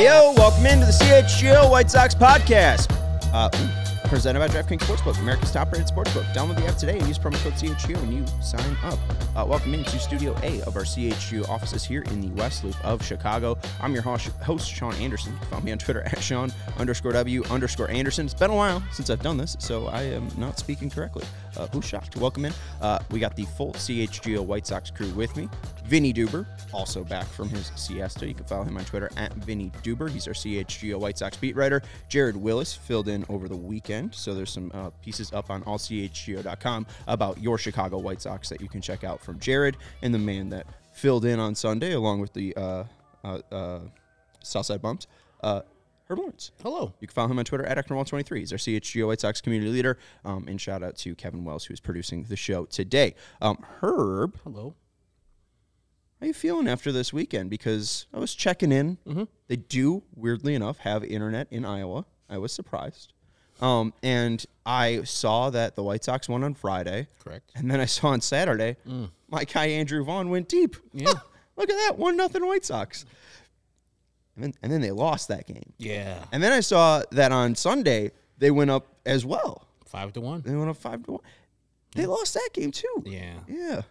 Hey yo, welcome into the CHGO White Sox podcast. Uh, presented by DraftKings Sportsbook, America's top-rated sportsbook. Download the app today and use promo code CHGO when you sign up. Uh, welcome into Studio A of our CHU offices here in the West Loop of Chicago. I'm your host, host Sean Anderson. Follow me on Twitter at Sean underscore W underscore Anderson. It's been a while since I've done this, so I am not speaking correctly. Uh, who's shocked? Welcome in. Uh, we got the full CHGO White Sox crew with me. Vinnie Duber, also back from his siesta. You can follow him on Twitter at Vinnie Duber. He's our CHGO White Sox beat writer. Jared Willis filled in over the weekend, so there's some uh, pieces up on allchgo.com about your Chicago White Sox that you can check out from Jared and the man that filled in on Sunday along with the uh, uh, uh, Southside Bumps. Uh, Herb Lawrence. Hello. You can follow him on Twitter at Ecknerwall23. He's our CHGO White Sox community leader. Um, and shout out to Kevin Wells, who's producing the show today. Um, Herb, Hello. how you feeling after this weekend? Because I was checking in. Mm-hmm. They do, weirdly enough, have internet in Iowa. I was surprised. Um, and I saw that the White Sox won on Friday. Correct. And then I saw on Saturday, my guy Andrew Vaughn went deep. Yeah. Look at that, one nothing White Sox. And then, and then they lost that game. Yeah. And then I saw that on Sunday they went up as well. Five to one. They went up five to one. They lost that game too. Yeah. Yeah.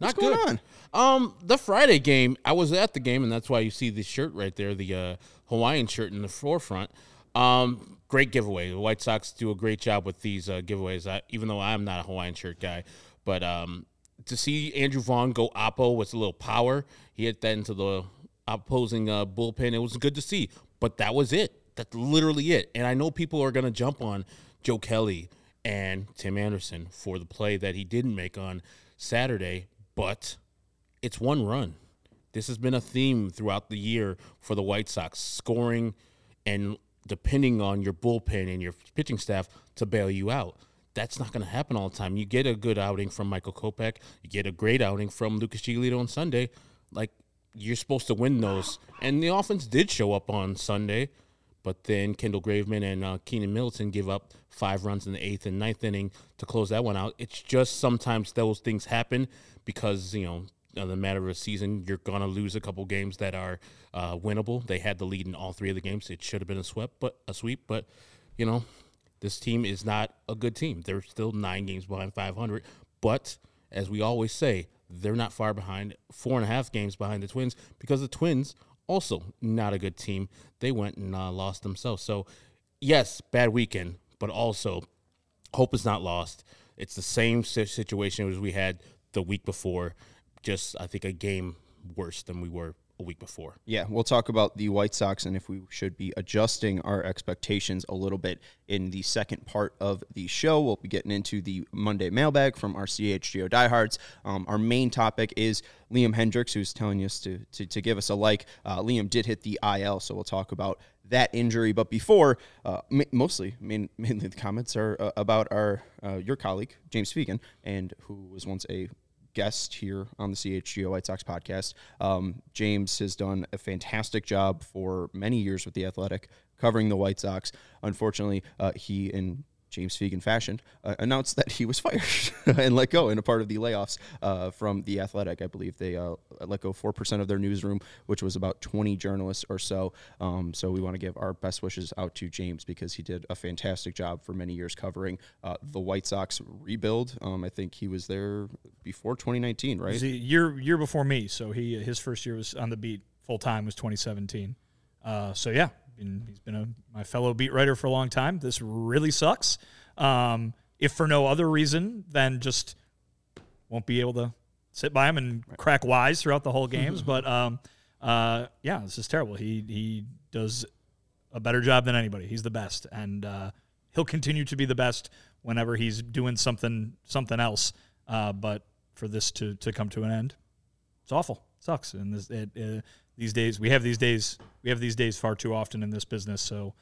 Not What's going good. on? Um, the Friday game, I was at the game, and that's why you see the shirt right there, the uh, Hawaiian shirt in the forefront. Um, great giveaway. The White Sox do a great job with these uh, giveaways. Even though I'm not a Hawaiian shirt guy, but um, to see Andrew Vaughn go oppo with a little power, he hit that into the opposing uh, bullpen. It was good to see, but that was it. That's literally it. And I know people are gonna jump on Joe Kelly and Tim Anderson for the play that he didn't make on Saturday, but it's one run. This has been a theme throughout the year for the White Sox, scoring and depending on your bullpen and your pitching staff to bail you out. That's not going to happen all the time. You get a good outing from Michael Kopech, you get a great outing from Lucas Giolito on Sunday. Like you're supposed to win those, and the offense did show up on Sunday. But then Kendall Graveman and uh, Keenan Middleton give up five runs in the eighth and ninth inning to close that one out. It's just sometimes those things happen because, you know, in the matter of a season, you're going to lose a couple games that are uh, winnable. They had the lead in all three of the games. It should have been a sweep, but a sweep. But, you know, this team is not a good team. They're still nine games behind 500. But as we always say, they're not far behind, four and a half games behind the Twins because the Twins also not a good team. They went and uh, lost themselves. So, yes, bad weekend, but also hope is not lost. It's the same situation as we had the week before, just I think a game worse than we were a week before. Yeah, we'll talk about the White Sox and if we should be adjusting our expectations a little bit in the second part of the show. We'll be getting into the Monday mailbag from our CHGO diehards. Um, our main topic is Liam Hendriks, who's telling us to, to, to give us a like. Uh, Liam did hit the IL, so we'll talk about that injury. But before, uh, m- mostly, main, mainly the comments are uh, about our uh, your colleague James Fegan, and who was once a guest here on the CHGO White Sox podcast. Um, James has done a fantastic job for many years with the Athletic, covering the White Sox. Unfortunately, uh, he and James Fegan fashioned, uh, announced that he was fired and let go in a part of the layoffs uh, from the Athletic. I believe they uh, let go four percent of their newsroom, which was about twenty journalists or so. Um, so we want to give our best wishes out to James because he did a fantastic job for many years covering uh, the White Sox rebuild. Um, I think he was there before 2019, right? Year year before me, so he his first year was on the beat full time was 2017. Uh, so yeah, and he's been a, my fellow beat writer for a long time. This really sucks. Um, if for no other reason than just won't be able to sit by him and crack wise throughout the whole games. but um, uh, yeah, this is terrible. He he does a better job than anybody. He's the best, and uh, he'll continue to be the best whenever he's doing something something else. Uh, but for this to to come to an end, it's awful. It sucks. And this, it, uh, these days we have these days we have these days far too often in this business. So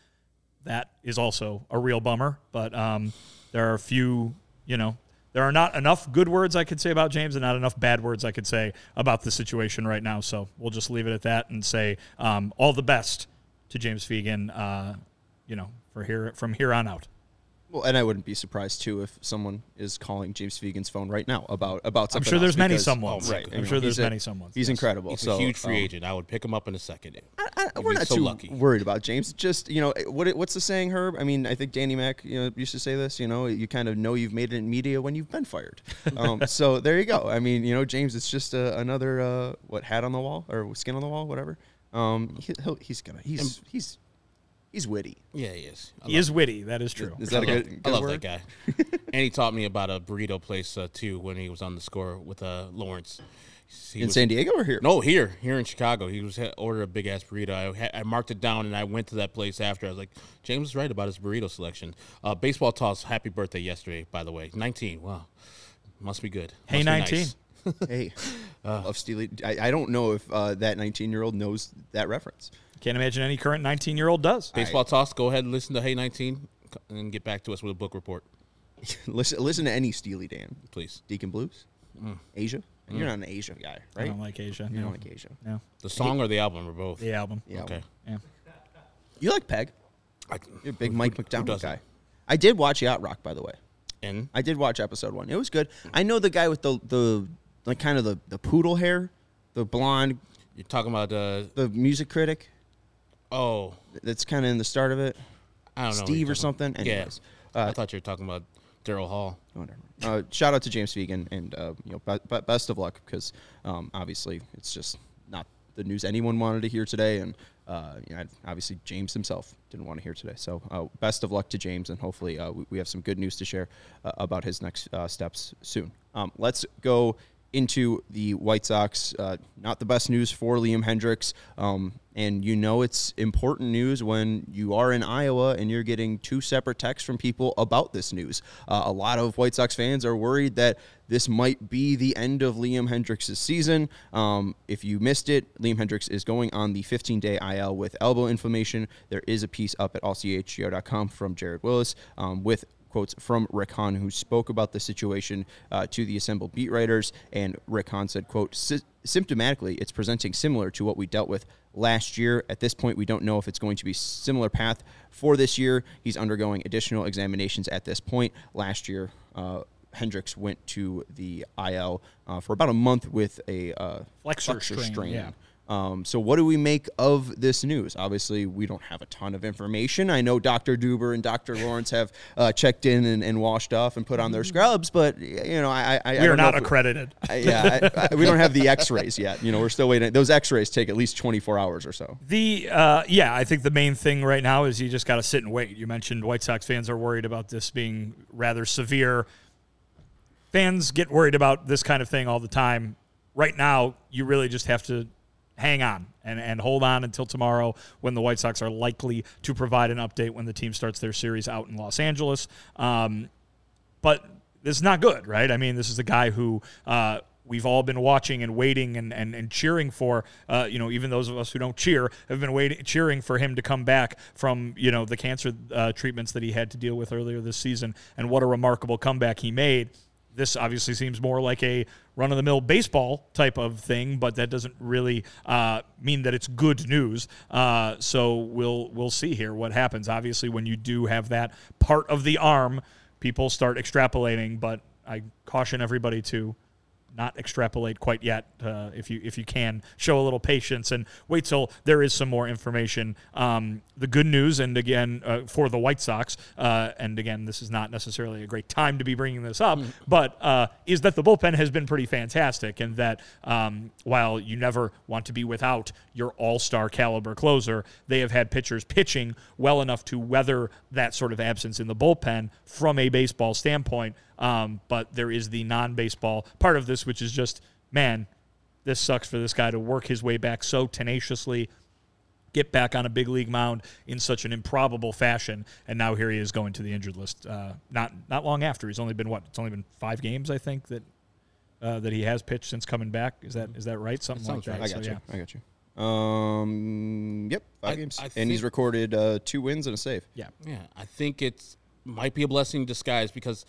that is also a real bummer. But um, there are a few, you know, there are not enough good words I could say about James and not enough bad words I could say about the situation right now. So we'll just leave it at that and say um, all the best to James Fegan, uh, you know, for here from here on out. Well, and I wouldn't be surprised too if someone is calling James Fegan's phone right now about about something. I'm sure there's many because- someones. right? I'm I mean, sure there's he's a- many someones. He's yes. incredible. He's so a huge free um, agent. I would pick him up in a second. I, He'd we're not so too lucky. worried about James. Just you know, what what's the saying, Herb? I mean, I think Danny Mac, you know, used to say this. You know, you kind of know you've made it in media when you've been fired. Um, so there you go. I mean, you know, James, it's just uh, another uh, what hat on the wall or skin on the wall, whatever. Um, he, he'll, he's gonna he's he's he's witty. Yeah, he is. I He love is witty. That is true. Is that a I love, good? I love word? that guy. and he taught me about a burrito place uh, too when he was on the score with uh, Lawrence. He in was- San Diego or here? No, here, here in Chicago. He was had ordered a big ass burrito. I, had, I marked it down and I went to that place after. I was like, James is right about his burrito selection. Uh, baseball toss. Happy birthday yesterday, by the way. Nineteen. Wow, must be good. Hey, be 19. nice. Hey, Uh. love Steely. I, I don't know if uh, that 19 year old knows that reference. Can't imagine any current 19 year old does. Baseball toss. Go ahead and listen to Hey Nineteen, and get back to us with a book report, listen, listen to any Steely Dan. please. Deacon Blues, Mm. Asia. You're not an Asia guy, right? I don't like Asia. you no. don't like Asia. no. The song or the album or both. The album. Yeah. Okay. Yeah. You like Peg? I, You're a big who- Mike who McDonald doesn't? guy. I did watch Yacht Rock, by the way. And I did watch episode one. It was good. I know the guy with the the like kind of the the poodle hair, the blonde, you're talking about uh the music critic. Oh That's kind of in the start of it. I don't know Steve or something. Anyways, Yeah, I uh, thought you were talking about Daryl Hall. whatever. Uh, shout out to James Fegan and uh, you know, be- be- best of luck because um, obviously it's just not the news anyone wanted to hear today, and uh, you know, obviously James himself didn't want to hear today. So uh, best of luck to James, and hopefully uh, we, we have some good news to share uh, about his next uh, steps soon. Um, let's go into the White Sox. Uh, not the best news for Liam Hendriks. Um, and you know it's important news when you are in Iowa and you're getting two separate texts from people about this news. Uh, a lot of White Sox fans are worried that this might be the end of Liam Hendriks' season. Um, if you missed it, Liam Hendriks is going on the 15 day IL with elbow inflammation. There is a piece up at allchgo.com from Jared Willis um, with quotes from Rick Hahn, who spoke about the situation uh, to the assembled beat writers. And Rick Hahn said, quote, symptomatically, it's presenting similar to what we dealt with last year. At this point, we don't know if it's going to be similar path for this year. He's undergoing additional examinations at this point. Last year, uh, Hendriks went to the IL uh, for about a month with a uh, Flexor strain, yeah. Um, so, what do we make of this news? Obviously, we don't have a ton of information. I know Dr. Duber and Dr. Lawrence have uh, checked in and, and washed off and put on their scrubs, but you know, I, I, I We are not accredited. I- yeah, I, I, we don't have the X-rays yet. You know, we're still waiting. Those X-rays take at least 24 hours or so. The uh, yeah, I think the main thing right now is you just got to sit and wait. You mentioned White Sox fans are worried about this being rather severe. Fans get worried about this kind of thing all the time. Right now, you really just have to hang on and, and hold on until tomorrow when the White Sox are likely to provide an update when the team starts their series out in Los Angeles. Um, but this is not good, right? I mean, this is a guy who uh, we've all been watching and waiting and, and, and cheering for. Uh, you know, even those of us who don't cheer have been waiting, cheering for him to come back from you know the cancer uh, treatments that he had to deal with earlier this season. And what a remarkable comeback he made. This obviously seems more like a run of the mill baseball type of thing, but that doesn't really uh, mean that it's good news. Uh, so we'll we'll see here what happens. Obviously, when you do have that part of the arm, people start extrapolating, but I caution everybody to not extrapolate quite yet. Uh, if you if you can show a little patience and wait till there is some more information. Um, the good news, and again uh, for the White Sox, uh, and again this is not necessarily a great time to be bringing this up, but uh, is that the bullpen has been pretty fantastic, and that um, while you never want to be without your All Star caliber closer, they have had pitchers pitching well enough to weather that sort of absence in the bullpen from a baseball standpoint. Um, but there is the non baseball part of this, which is just, man, this sucks for this guy to work his way back so tenaciously, get back on a big league mound in such an improbable fashion, and now here he is going to the injured list. Uh, not not long after he's only been what? It's only been five games, I think that uh, that he has pitched since coming back. Is that is that right? Something like that. right. I got So, you. yeah. I got you. Um. Yep. Five I- games, I and he's recorded uh, two wins and a save. Yeah. Yeah, I think it's might be a blessing in disguise because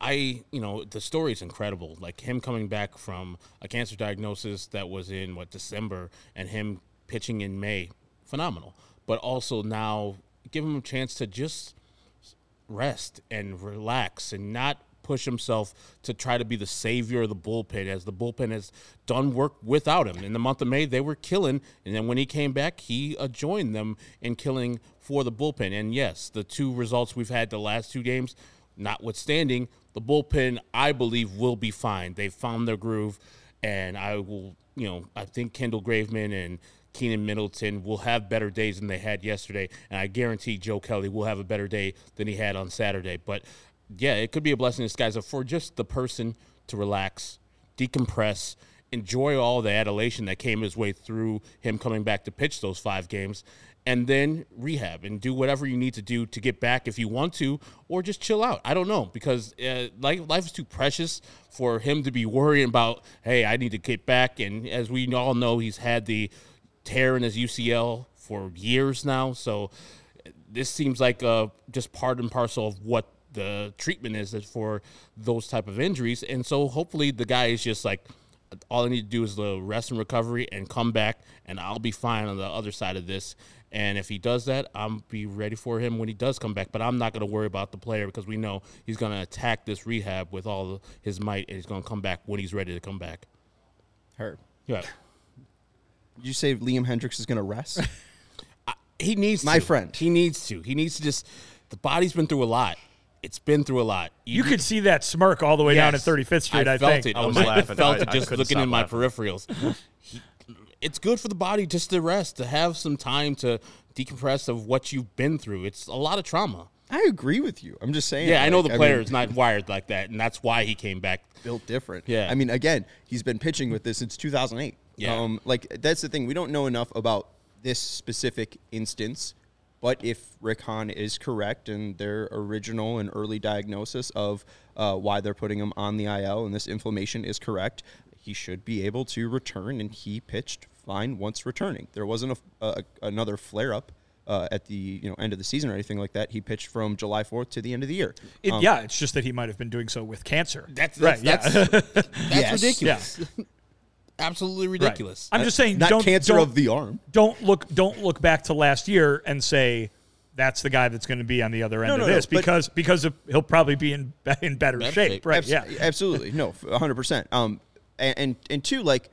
I, you know, the story is incredible. Like him coming back from a cancer diagnosis that was in what December, and him pitching in May, phenomenal. But also now give him a chance to just rest and relax and not push himself to try to be the savior of the bullpen as the bullpen has done work without him. In the month of May, they were killing, and then when he came back, he joined them in killing for the bullpen. And yes, the two results we've had the last two games, notwithstanding, the bullpen, I believe, will be fine. They've found their groove, and I will, you know, I think Kendall Graveman and Keenan Middleton will have better days than they had yesterday, and I guarantee Joe Kelly will have a better day than he had on Saturday. But yeah, it could be a blessing in disguise for just the person to relax, decompress, enjoy all the adulation that came his way through him coming back to pitch those five games, and then rehab and do whatever you need to do to get back if you want to, or just chill out. I don't know because uh, life life is too precious for him to be worrying about. Hey, I need to get back, and as we all know, he's had the tear in his UCL for years now. So this seems like uh, just part and parcel of what the treatment is for those type of injuries. And so hopefully the guy is just like, all I need to do is the rest and recovery and come back, and I'll be fine on the other side of this. And if he does that, I'm be ready for him when he does come back. But I'm not going to worry about the player because we know he's going to attack this rehab with all his might, and he's going to come back when he's ready to come back. Heard. Yeah, Did you say Liam Hendriks is going to rest? he needs My to. friend. He needs to. He needs to just. The body's been through a lot. It's been through a lot. You could see that smirk all the way down at 35th Street, I, felt think. It. I was I laughing. felt I- it just looking stop in my peripherals. He- it's good for the body just to rest, to have some time to decompress of what you've been through. It's a lot of trauma. I agree with you. I'm just saying. Yeah, I know like, the mean, player is not wired like that, and that's why he came back. built different. Yeah. I mean, again, he's been pitching with this since 2008. Yeah. Um, like that's the thing. We don't know enough about this specific instance, but if Rick Hahn is correct in their original and early diagnosis of uh, why they're putting him on the IL and this inflammation is correct, he should be able to return. And he pitched fine once returning. There wasn't a, a, another flare up. Uh, at the you know end of the season or anything like that, he pitched from July 4th to the end of the year. It, yeah, it's just that he might have been doing so with cancer. That's right. that's, yeah. that's, that's Yes. ridiculous. Absolutely ridiculous. I'm just saying, Not don't, cancer don't, of the arm. Don't look. Don't look back to last year and say that's the guy that's going to be on the other end No, of no, no, this but- because because of, he'll probably be in in better, Better shape. shape. Right? Abs- yeah. absolutely. No, hundred percent. Um, and, and and two, like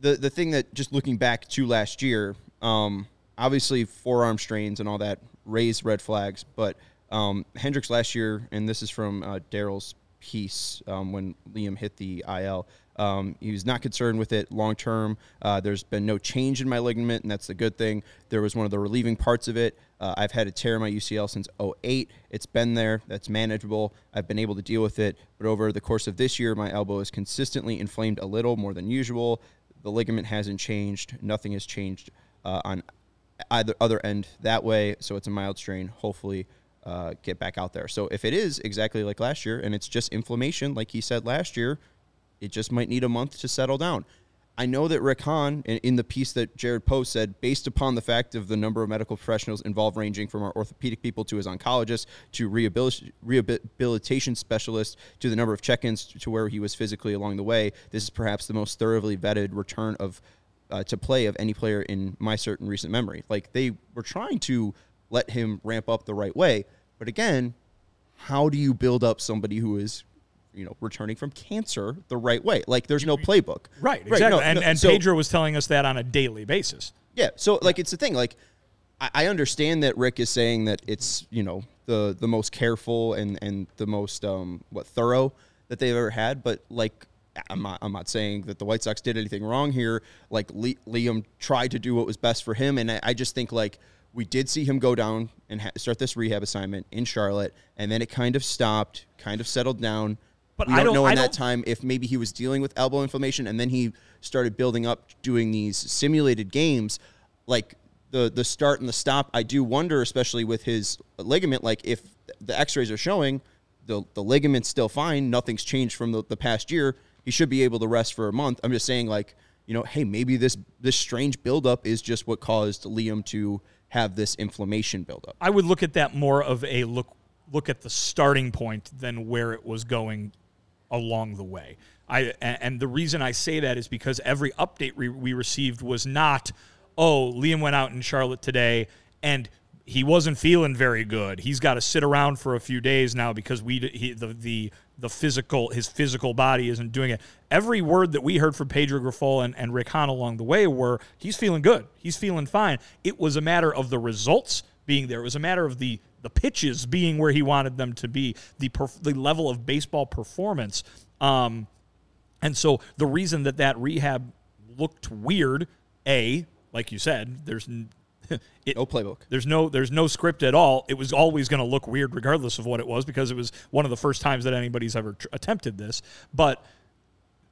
the the thing that just looking back to last year, um, obviously forearm strains and all that raised red flags, but um, Hendriks last year, and this is from uh, Daryl's piece um, when Liam hit the IL. Um, he was not concerned with it long term. Uh, there's been no change in my ligament, and that's the good thing. There was one of the relieving parts of it. Uh, I've had a tear in my UCL since 08. It's been there. That's manageable. I've been able to deal with it. But over the course of this year, my elbow is consistently inflamed a little more than usual. The ligament hasn't changed. Nothing has changed uh, on either other end that way. So it's a mild strain. Hopefully, uh, get back out there. So if it is exactly like last year and it's just inflammation, like he said last year, it just might need a month to settle down. I know that Rick Hahn, in, the piece that Jared Post said, based upon the fact of the number of medical professionals involved, ranging from our orthopedic people to his oncologist to rehabilitation specialist to the number of check-ins to where he was physically along the way, this is perhaps the most thoroughly vetted return of uh, to play of any player in my certain recent memory. Like they were trying to let him ramp up the right way, but again, how do you build up somebody who is you know returning from cancer the right way like there's no playbook Right, exactly. no, and no, and so- Pedro was telling us that on a daily basis. yeah so like it's the thing like I, I understand that rick is saying that it's you know the the most careful and and the most um what thorough that they've ever had but like I'm not, I'm not saying that the White Sox did anything wrong here. Like Le- Liam tried to do what was best for him, and I, I just think like we did see him go down and ha- start this rehab assignment in Charlotte, and then it kind of stopped, kind of settled down. But we I don't, don't- know in that time if maybe he was dealing with elbow inflammation, and then he started building up doing these simulated games, like the the start and the stop. I do wonder, especially with his ligament, like if the X-rays are showing the the ligament's still fine, nothing's changed from the, the past year. He should be able to rest for a month. I'm just saying, like you know, hey, maybe this this strange buildup is just what caused Liam to have this inflammation buildup. I would look at that more of a look look at the starting point than where it was going along the way. I and the reason I say that is because every update we, we received was not, oh, Liam went out in Charlotte today and he wasn't feeling very good. He's got to sit around for a few days now because we he, the the the physical his physical body isn't doing it. Every word that we heard from Pedro Grifol and, and Rick Hahn along the way were he's feeling good. He's feeling fine. It was a matter of the results being there. It was a matter of the the pitches being where he wanted them to be, the perf- the level of baseball performance. Um, and so the reason that that rehab looked weird, a like you said, there's n- it, No playbook. there's no there's no script at all. It was always going to look weird regardless of what it was because it was one of the first times that anybody's ever tr- attempted this. But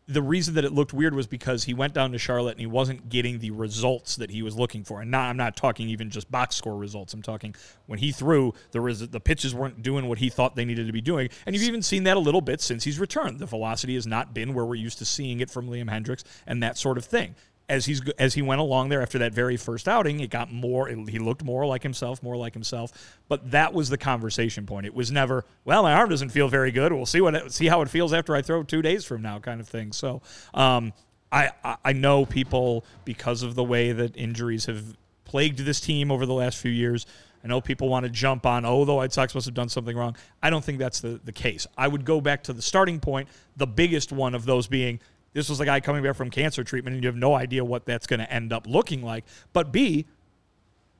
the reason that it looked weird was because he went down to Charlotte and he wasn't getting the results that he was looking for. And not, I'm not talking even just box score results. I'm talking when he threw, the res- the pitches weren't doing what he thought they needed to be doing. And you've even seen that a little bit since he's returned. The velocity has not been where we're used to seeing it from Liam Hendriks and that sort of thing. As he's as he went along there after that very first outing, it got more. He looked more like himself, more like himself. But that was the conversation point. It was never, well, my arm doesn't feel very good. We'll see what it, see how it feels after I throw two days from now, kind of thing. So, um, I I- I know people because of the way that injuries have plagued this team over the last few years. I know people want to jump on, oh, the White Sox must have done something wrong. I don't think that's the, the case. I would go back to the starting point, the biggest one of those being this was a guy coming back from cancer treatment, and you have no idea what that's going to end up looking like. But B,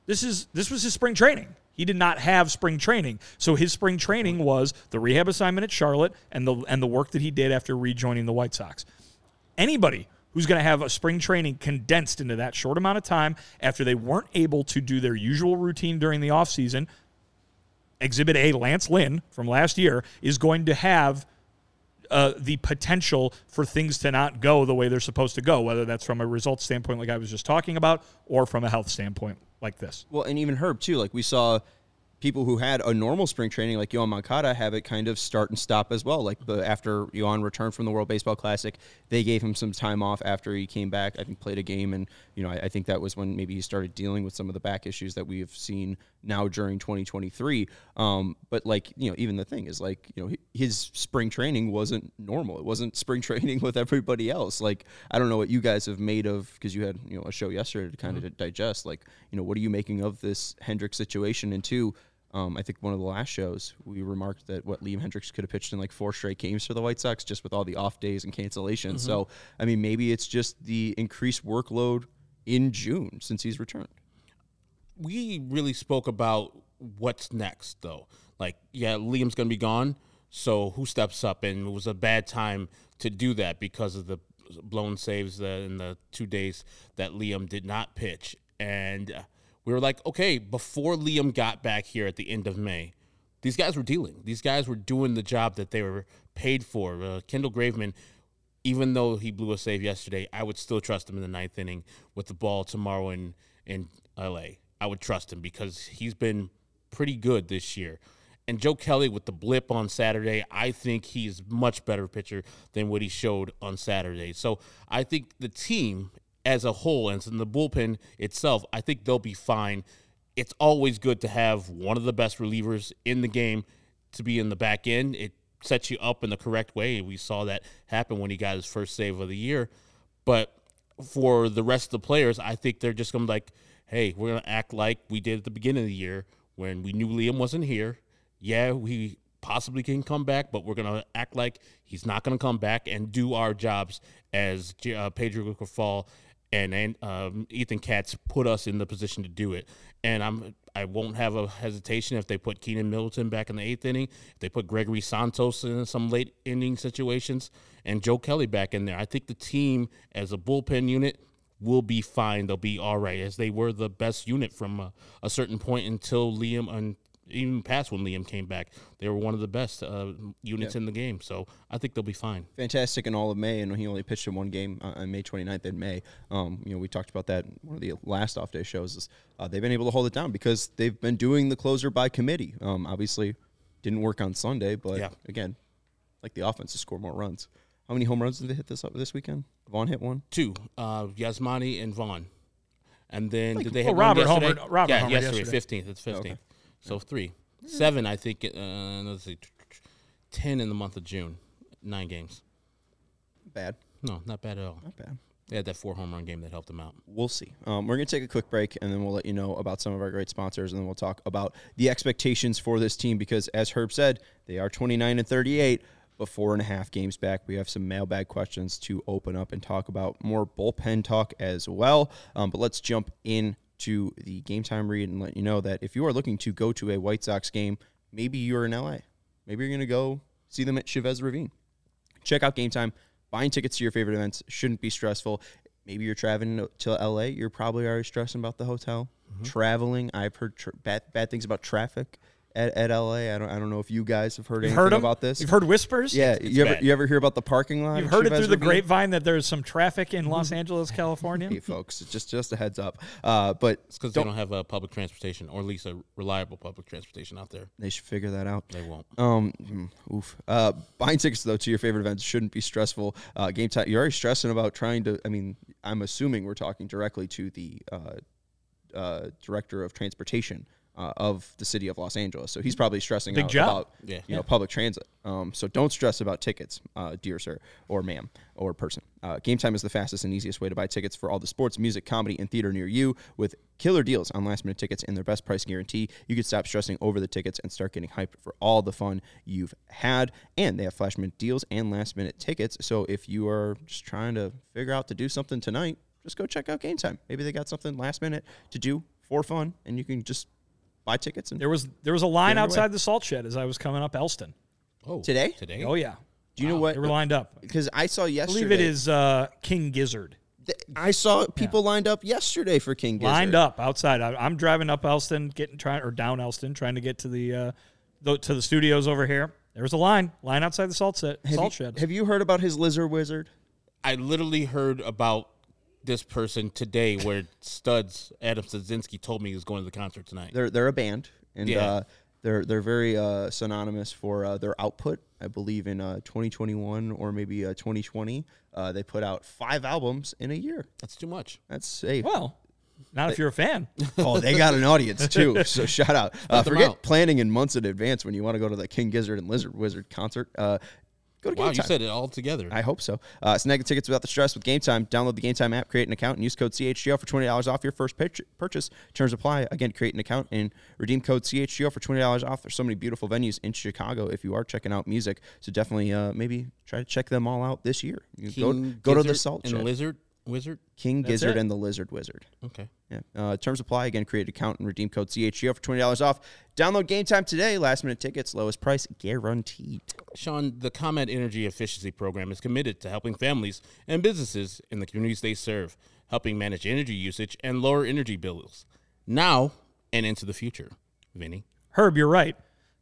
this is this was his spring training. He did not have spring training, so his spring training was the rehab assignment at Charlotte and the and the work that he did after rejoining the White Sox. Anybody who's going to have a spring training condensed into that short amount of time after they weren't able to do their usual routine during the offseason, Exhibit A, Lance Lynn from last year, is going to have uh, the potential for things to not go the way they're supposed to go, whether that's from a results standpoint, like I was just talking about, or from a health standpoint, like this. Well, and even Herb too. Like we saw people who had a normal spring training, like Yoán Moncada, have it kind of start and stop as well. Like the after Yoán returned from the World Baseball Classic, they gave him some time off after he came back. I think played a game, and you know I, I think that was when maybe he started dealing with some of the back issues that we have seen now during 2023. Um, but like you know, even the thing is like you know his spring training wasn't normal. It wasn't spring training with everybody else. Like I don't know what you guys have made of because you had you know a show yesterday to kind of digest. Like you know what are you making of this Hendriks situation? And two, um, I think one of the last shows we remarked that what Liam Hendriks could have pitched in like four straight games for the White Sox just with all the off days and cancellations. So I mean maybe it's just the increased workload in June since he's returned. we really spoke about what's next, though. Like, yeah, Liam's going to be gone. So who steps up? And it was a bad time to do that because of the blown saves in the two days that Liam did not pitch. And uh, we were like, okay, before Liam got back here at the end of May, these guys were dealing. These guys were doing the job that they were paid for. Uh, Kendall Graveman, even though he blew a save yesterday, I would still trust him in the ninth inning with the ball tomorrow in in LA. I would trust him because he's been pretty good this year. And Joe Kelly with the blip on Saturday, I think he's much better pitcher than what he showed on Saturday. So I think the team as a whole and in the bullpen itself, I think they'll be fine. It's always good to have one of the best relievers in the game to be in the back end. It sets you up in the correct way. We saw that happen when he got his first save of the year. But for the rest of the players, I think they're just going to be like, hey, we're going to act like we did at the beginning of the year when we knew Liam wasn't here yeah, we possibly can come back, but we're going to act like he's not going to come back and do our jobs as uh, Pedro Grifol and, and um, Ethan Katz put us in the position to do it. And I'm I won't have a hesitation if they put Keenan Middleton back in the eighth inning, if they put Gregory Santos in some late inning situations, and Joe Kelly back in there. I think the team as a bullpen unit will be fine. They'll be all right, as they were the best unit from a, a certain point until Liam and even past when Liam came back, they were one of the best uh, units yeah. in the game. So I think they'll be fine. Fantastic in all of May, and he only pitched in one game uh, on May 29th in May. Um, you know, we talked about that one of the last off day shows. Is uh, they've been able to hold it down because they've been doing the closer by committee. Um, obviously, didn't work on Sunday, but yeah. again, like the offense to score more runs. How many home runs did they hit this up this weekend? Vaughn hit one. Two. Uh, Yasmani and Vaughn. And then like, did they well, hit Robert one yesterday? Homer, Robert yeah, Homer yesterday, yesterday. fifteenth. It's fifteenth. So three, seven. I think. Uh, let's see, ten in the month of June. Nine games. Bad. No, not bad at all. Not bad. They had that four home run game that helped them out. We'll see. Um, we're going to take a quick break, and then we'll let you know about some of our great sponsors, and then we'll talk about the expectations for this team because, as Herb said, they are 29 and 38, but four and a half games back. We have some mailbag questions to open up and talk about more bullpen talk as well. Um, but let's jump in to the game time read and let you know that if you are looking to go to a White Sox game, maybe you're in LA. Maybe you're going to go see them at Chavez Ravine. Check out game time. Buying tickets to your favorite events shouldn't be stressful. Maybe you're traveling to LA. You're probably already stressing about the hotel. Mm-hmm. Traveling, I've heard tr- bad, bad things about traffic at, at LA. I don't I don't know if you guys have heard You've anything heard about this. You've heard whispers. Yeah, you ever you ever hear about the parking lot? You've heard it through the grapevine that there's some traffic in Los Angeles, California. hey, folks, just just a heads up. Uh, but it's because they don't have a public transportation, or at least a reliable public transportation out there. They should figure that out. They won't. Um, oof. Uh, buying tickets though to your favorite events shouldn't be stressful. Uh, game time. You're already stressing about trying to. I mean, I'm assuming we're talking directly to the uh, uh, director of transportation uh, of the city of Los Angeles. So he's probably stressing Big out job. about Yeah. you know public transit. Um, so don't stress about tickets, uh, dear sir or ma'am or person. Uh, Game Time is the fastest and easiest way to buy tickets for all the sports, music, comedy, and theater near you with killer deals on last minute tickets and their best price guarantee. You can stop stressing over the tickets and start getting hyped for all the fun you've had. And they have flash minute deals and last minute tickets. So if you are just trying to figure out to do something tonight, just go check out Game Time. Maybe they got something last minute to do for fun, and you can just buy tickets. And There was there was a line Get underway. outside the salt shed as I was coming up Elston. Oh, Today? Today. Oh yeah, do you know what? they were lined up. Because I saw I yesterday. believe it is uh, King Gizzard. I saw people lined up yesterday for King Gizzard. lined up outside. I, I'm driving up Elston, getting trying or down Elston, trying to get to the uh, the- to the studios over here. There was a line, line outside the salt set, Have salt you, shed. have you heard about his lizard wizard? I literally heard about this person today, where Studs Adam Stadzinski told me he was going to the concert tonight. They're they're a band, and Yeah. uh, they're they're very uh, synonymous for uh, their output. I believe in uh, 2021 or maybe uh, 2020, uh, they put out five albums in a year. That's too much. That's a well, not if you're a fan. oh, they got an audience too. So shout out. Uh, forget out. planning in months in advance when you want to go to the King Gizzard and Lizard Wizard concert. Uh, go to Wow, Game you said it all together. I hope so. Uh, snag the tickets without the stress with Game Time. Download the Game Time app, create an account, and use code CHGO for twenty dollars off your first purchase. Terms apply. Again, create an account and redeem code CHGO for twenty dollars off. There's so many beautiful venues in Chicago if you are checking out music. So definitely, uh, maybe try to check them all out this year. You go King go to the Salt and Shed. Lizard Wizard. King That's Gizzard it. and the Lizard Wizard. Okay. Yeah. Uh, terms apply. Again, create an account and redeem code CHGO for twenty dollars off. Download Game Time today. Last minute tickets, lowest price guaranteed. Sean, the ComEd Energy Efficiency Program is committed to helping families and businesses in the communities they serve, helping manage energy usage and lower energy bills now and into the future. Vinnie. Herb, you're right.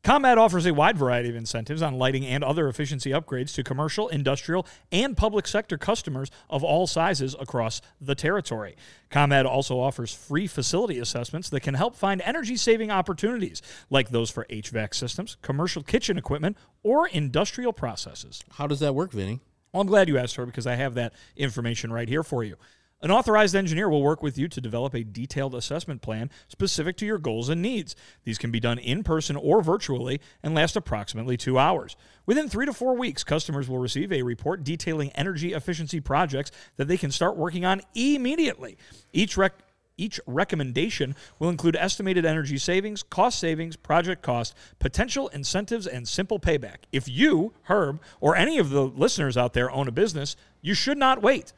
ComEd offers a wide variety of incentives on lighting and other efficiency upgrades to commercial, industrial, and public sector customers of all sizes across the territory. ComEd also offers free facility assessments that can help find energy saving opportunities, like those for HVAC systems, commercial kitchen equipment, or industrial processes. How does that work, Vinnie? Well, I'm glad you asked her because I have that information right here for you. An authorized engineer will work with you to develop a detailed assessment plan specific to your goals and needs. These can be done in person or virtually and last approximately two hours. Within three to four weeks, customers will receive a report detailing energy efficiency projects that they can start working on immediately. Each rec- each recommendation will include estimated energy savings, cost savings, project cost, potential incentives, and simple payback. If you, Herb, or any of the listeners out there own a business, you should not wait.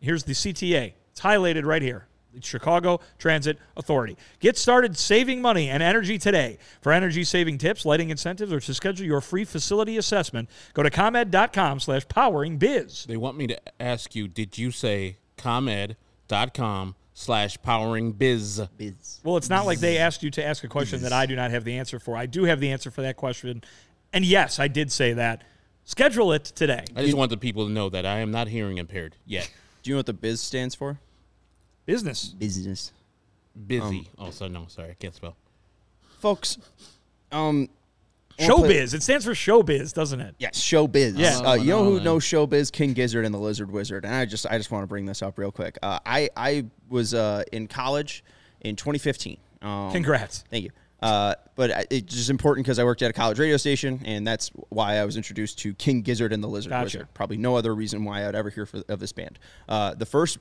Here's the CTA. It's highlighted right here. The Chicago Transit Authority. Get started saving money and energy today. For energy saving tips, lighting incentives, or to schedule your free facility assessment, go to comed.com slash powering biz. They want me to ask you, did you say comed.com slash powering biz? Biz. Well, it's not like they asked you to ask a question that I do not have the answer for. I do have the answer for that question. And yes, I did say that. Schedule it today. I just want the people to know that I am not hearing impaired yet. Do you know what the biz stands for? Business. Business. Busy. oh, so no, sorry, I can't spell. Folks, um, wanna Showbiz. It stands for showbiz, doesn't it? Yes, showbiz. Yeah. Uh, you know who Oh, knows showbiz? King Gizzard and the Lizard Wizard. And I just, I just want to bring this up real quick. Uh, I, I was uh, in college in 2015. Um, Congrats. Thank you. Uh, but it's just important because I worked at a college radio station, and that's why I was introduced to King Gizzard and the Lizard Gotcha. Wizard. Probably no other reason why I'd ever hear for, of this band. Uh, the first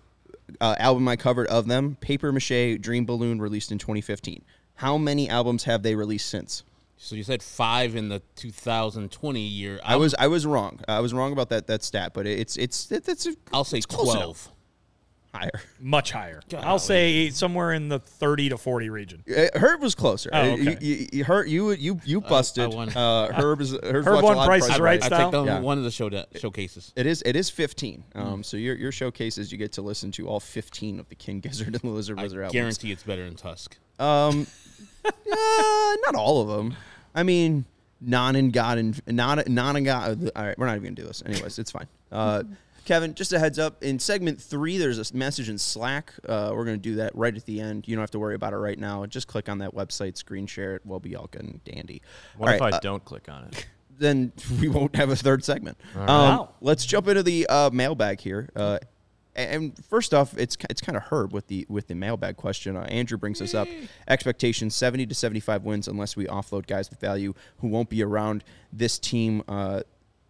uh, album I covered of them, Paper Mache Dream Balloon, released in 2015. How many albums have they released since? So you said five in the 2020 year. I was I was wrong. I was wrong about that that stat, but it's it's it, it's I'll say it's close 12. Enough. higher. Much higher. I'll say somewhere in the 30 to 40 region. Uh, Herb was closer. Oh, Uh, okay. you, you, you, Herb, you you you busted. won. uh, Herb is Herb's Herb watched won Price is Right I style? took on Yeah. one of the show showcases. It is it is 15. Um, so your your showcases you get to listen to all 15 of the King Gizzard and the Lizard I Wizard albums. guarantee it's better than Tusk. Um, uh, not all of them. I mean, non and God and non non and God. All right, we're not even gonna do this. Anyways, it's fine. Uh, Kevin, just a heads up. In segment three, there's a message in Slack. Uh, we're gonna do that right at the end. You don't have to worry about it right now. Just click on that website, screen share it. We'll be all good and dandy. What All if right, I uh, don't click on it? then we won't have a third segment. Um, Wow. Let's jump into the uh, mailbag here. Uh, and first off, it's it's kind of Herb with the with the mailbag question. Uh, Andrew brings us up expectations seventy to seventy five wins unless we offload guys with value who won't be around this team.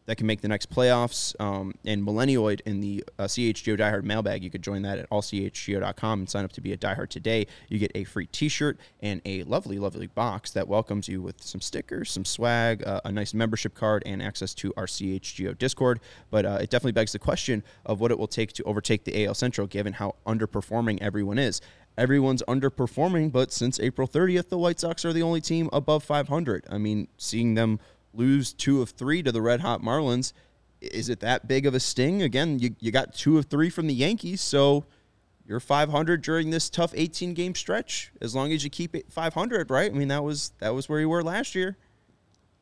That can make the next playoffs. Um, and Millennialoid in the uh, CHGO Diehard mailbag, you could join that at allchgo.com and sign up to be a diehard today. You get a free T-shirt and a lovely, lovely box that welcomes you with some stickers, some swag, uh, a nice membership card, and access to our CHGO Discord. But uh, it definitely begs the question of what it will take to overtake the AL Central, given how underperforming everyone is. Everyone's underperforming, but since April 30th, the White Sox are the only team above 500. I mean, seeing them lose two of three to the Red Hot Marlins. Is it that big of a sting? Again, you, you got two of three from the Yankees, so you're 500 during this tough 18 game stretch. As long as you keep it 500, right? I mean, that was that was where you were last year.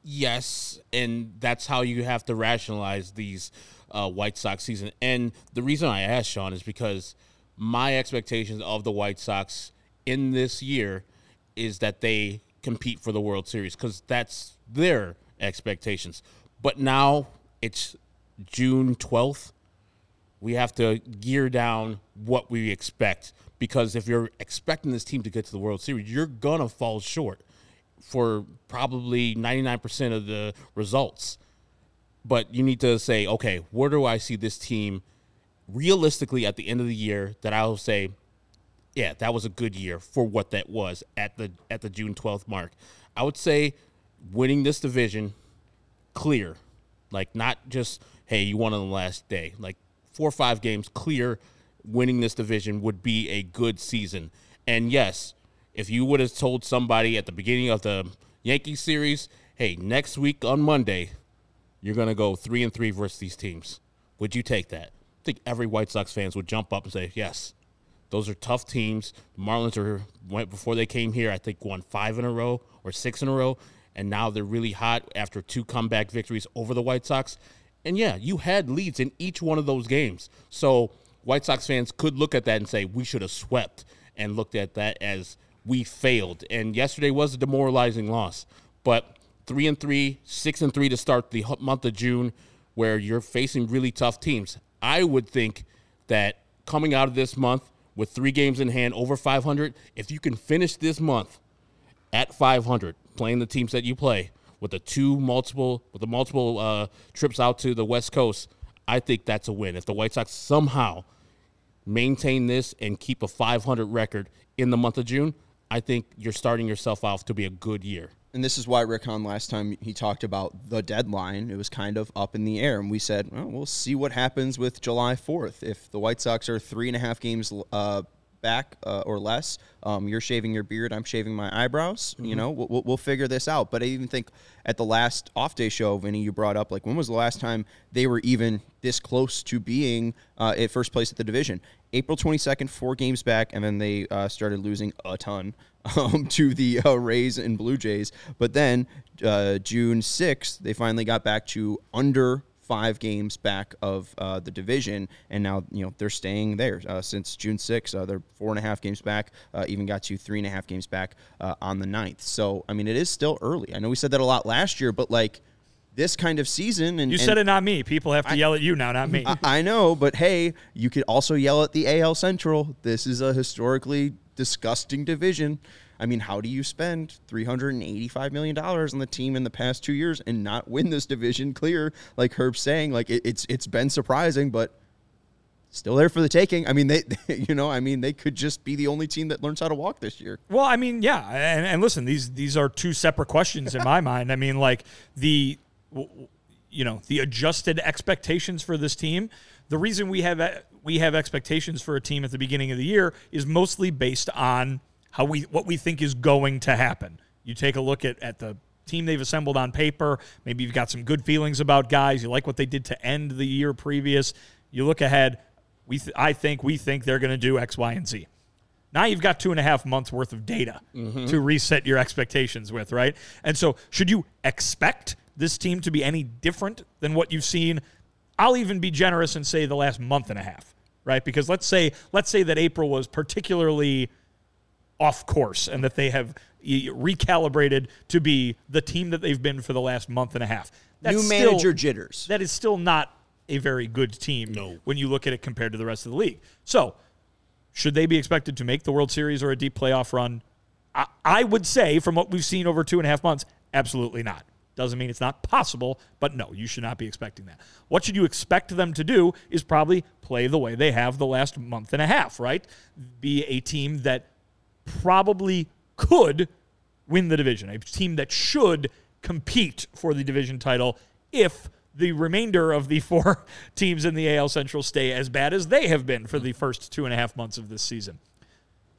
Yes, and that's how you have to rationalize these uh, White Sox season. And the reason I asked Sean is because my expectations of the White Sox in this year is that they compete for the World Series because that's their expectations. But now it's June 12th. We have to gear down what we expect because if you're expecting this team to get to the World Series, you're going to fall short for probably 99% of the results. But you need to say, okay, where do I see this team realistically at the end of the year that I'll say, yeah, that was a good year for what that was at the at the June 12th mark. I would say winning this division clear. Like not just hey, you won on the last day. Like four or five games clear winning this division would be a good season. And yes, if you would have told somebody at the beginning of the Yankee series, hey, next week on Monday, you're gonna go three and three versus these teams. Would you take that? I think every White Sox fans would jump up and say, Yes. Those are tough teams. The Marlins are went before they came here, I think won five in a row or six in a row. And now they're really hot after two comeback victories over the White Sox. And yeah, you had leads in each one of those games. So White Sox fans could look at that and say, we should have swept, and looked at that as we failed. And yesterday was a demoralizing loss. But three and three, six and three to start the month of June, where you're facing really tough teams. I would think that coming out of this month with three games in hand over 500, if you can finish this month at 500, playing the teams that you play with the two multiple with the multiple uh, trips out to the West Coast, I think that's a win. If the White Sox somehow maintain this and keep a 500 record in the month of June, I think you're starting yourself off to be a good year. And this is why Rick Hahn last time he talked about the deadline. It was kind of up in the air, and we said, well, we'll see what happens with July 4th. If the White Sox are three and a half games uh, back uh, or less, um, you're shaving your beard, I'm shaving my eyebrows. You know, we'll, we'll figure this out. But I even think at the last off day show, Vinnie, you brought up like when was the last time they were even this close to being uh, at first place at the division? April 22nd, four games back, and then they uh, started losing a ton um, to the uh, Rays and Blue Jays. But then uh, June 6th, they finally got back to under five games back of uh, the division, and now you know they're staying there uh, since June 6th. Uh, they're four and a half games back, uh, even got to three and a half games back uh, on the 9th. So I mean, it is still early. I know we said that a lot last year, but like this kind of season, and You and- said it, not me. People have to yell at you now, not me. I, I know, but hey, you could also yell at the AL Central. This is a historically disgusting division. I mean, how do you spend $385 million on the team in the past two years and not win this division clear? Like Herb's saying, like it, it's it's been surprising, but still there for the taking. I mean, they, you know, I mean, they could just be the only team that learns how to walk this year. Well, I mean, yeah, and, and listen, these these are two separate questions in my mind. I mean, like the, you know, the adjusted expectations for this team. The reason we have we have expectations for a team at the beginning of the year is mostly based on how we what we think is going to happen. You take a look at at the team they've assembled on paper. Maybe you've got some good feelings about guys. You like what they did to end the year previous. You look ahead. We th- I think we think they're going to do X, Y, and Z. Now you've got two and a half months worth of data mm-hmm. to reset your expectations with, right? And so, should you expect this team to be any different than what you've seen? I'll even be generous and say the last month and a half, right? Because let's say let's say that April was particularly off course and that they have recalibrated to be the team that they've been for the last month and a half. That's New still- manager jitters. that is still not a very good team no. when you look at it compared to the rest of the league. So, should they be expected to make the World Series or a deep playoff run? I, I would say, from what we've seen over two and a half months, absolutely not. Doesn't mean it's not possible, but no, you should not be expecting that. What should you expect them to do is probably play the way they have the last month and a half, right? Be a team that probably could win the division, a team that should compete for the division title if the remainder of the four teams in the AL Central stay as bad as they have been for the first two and a half months of this season.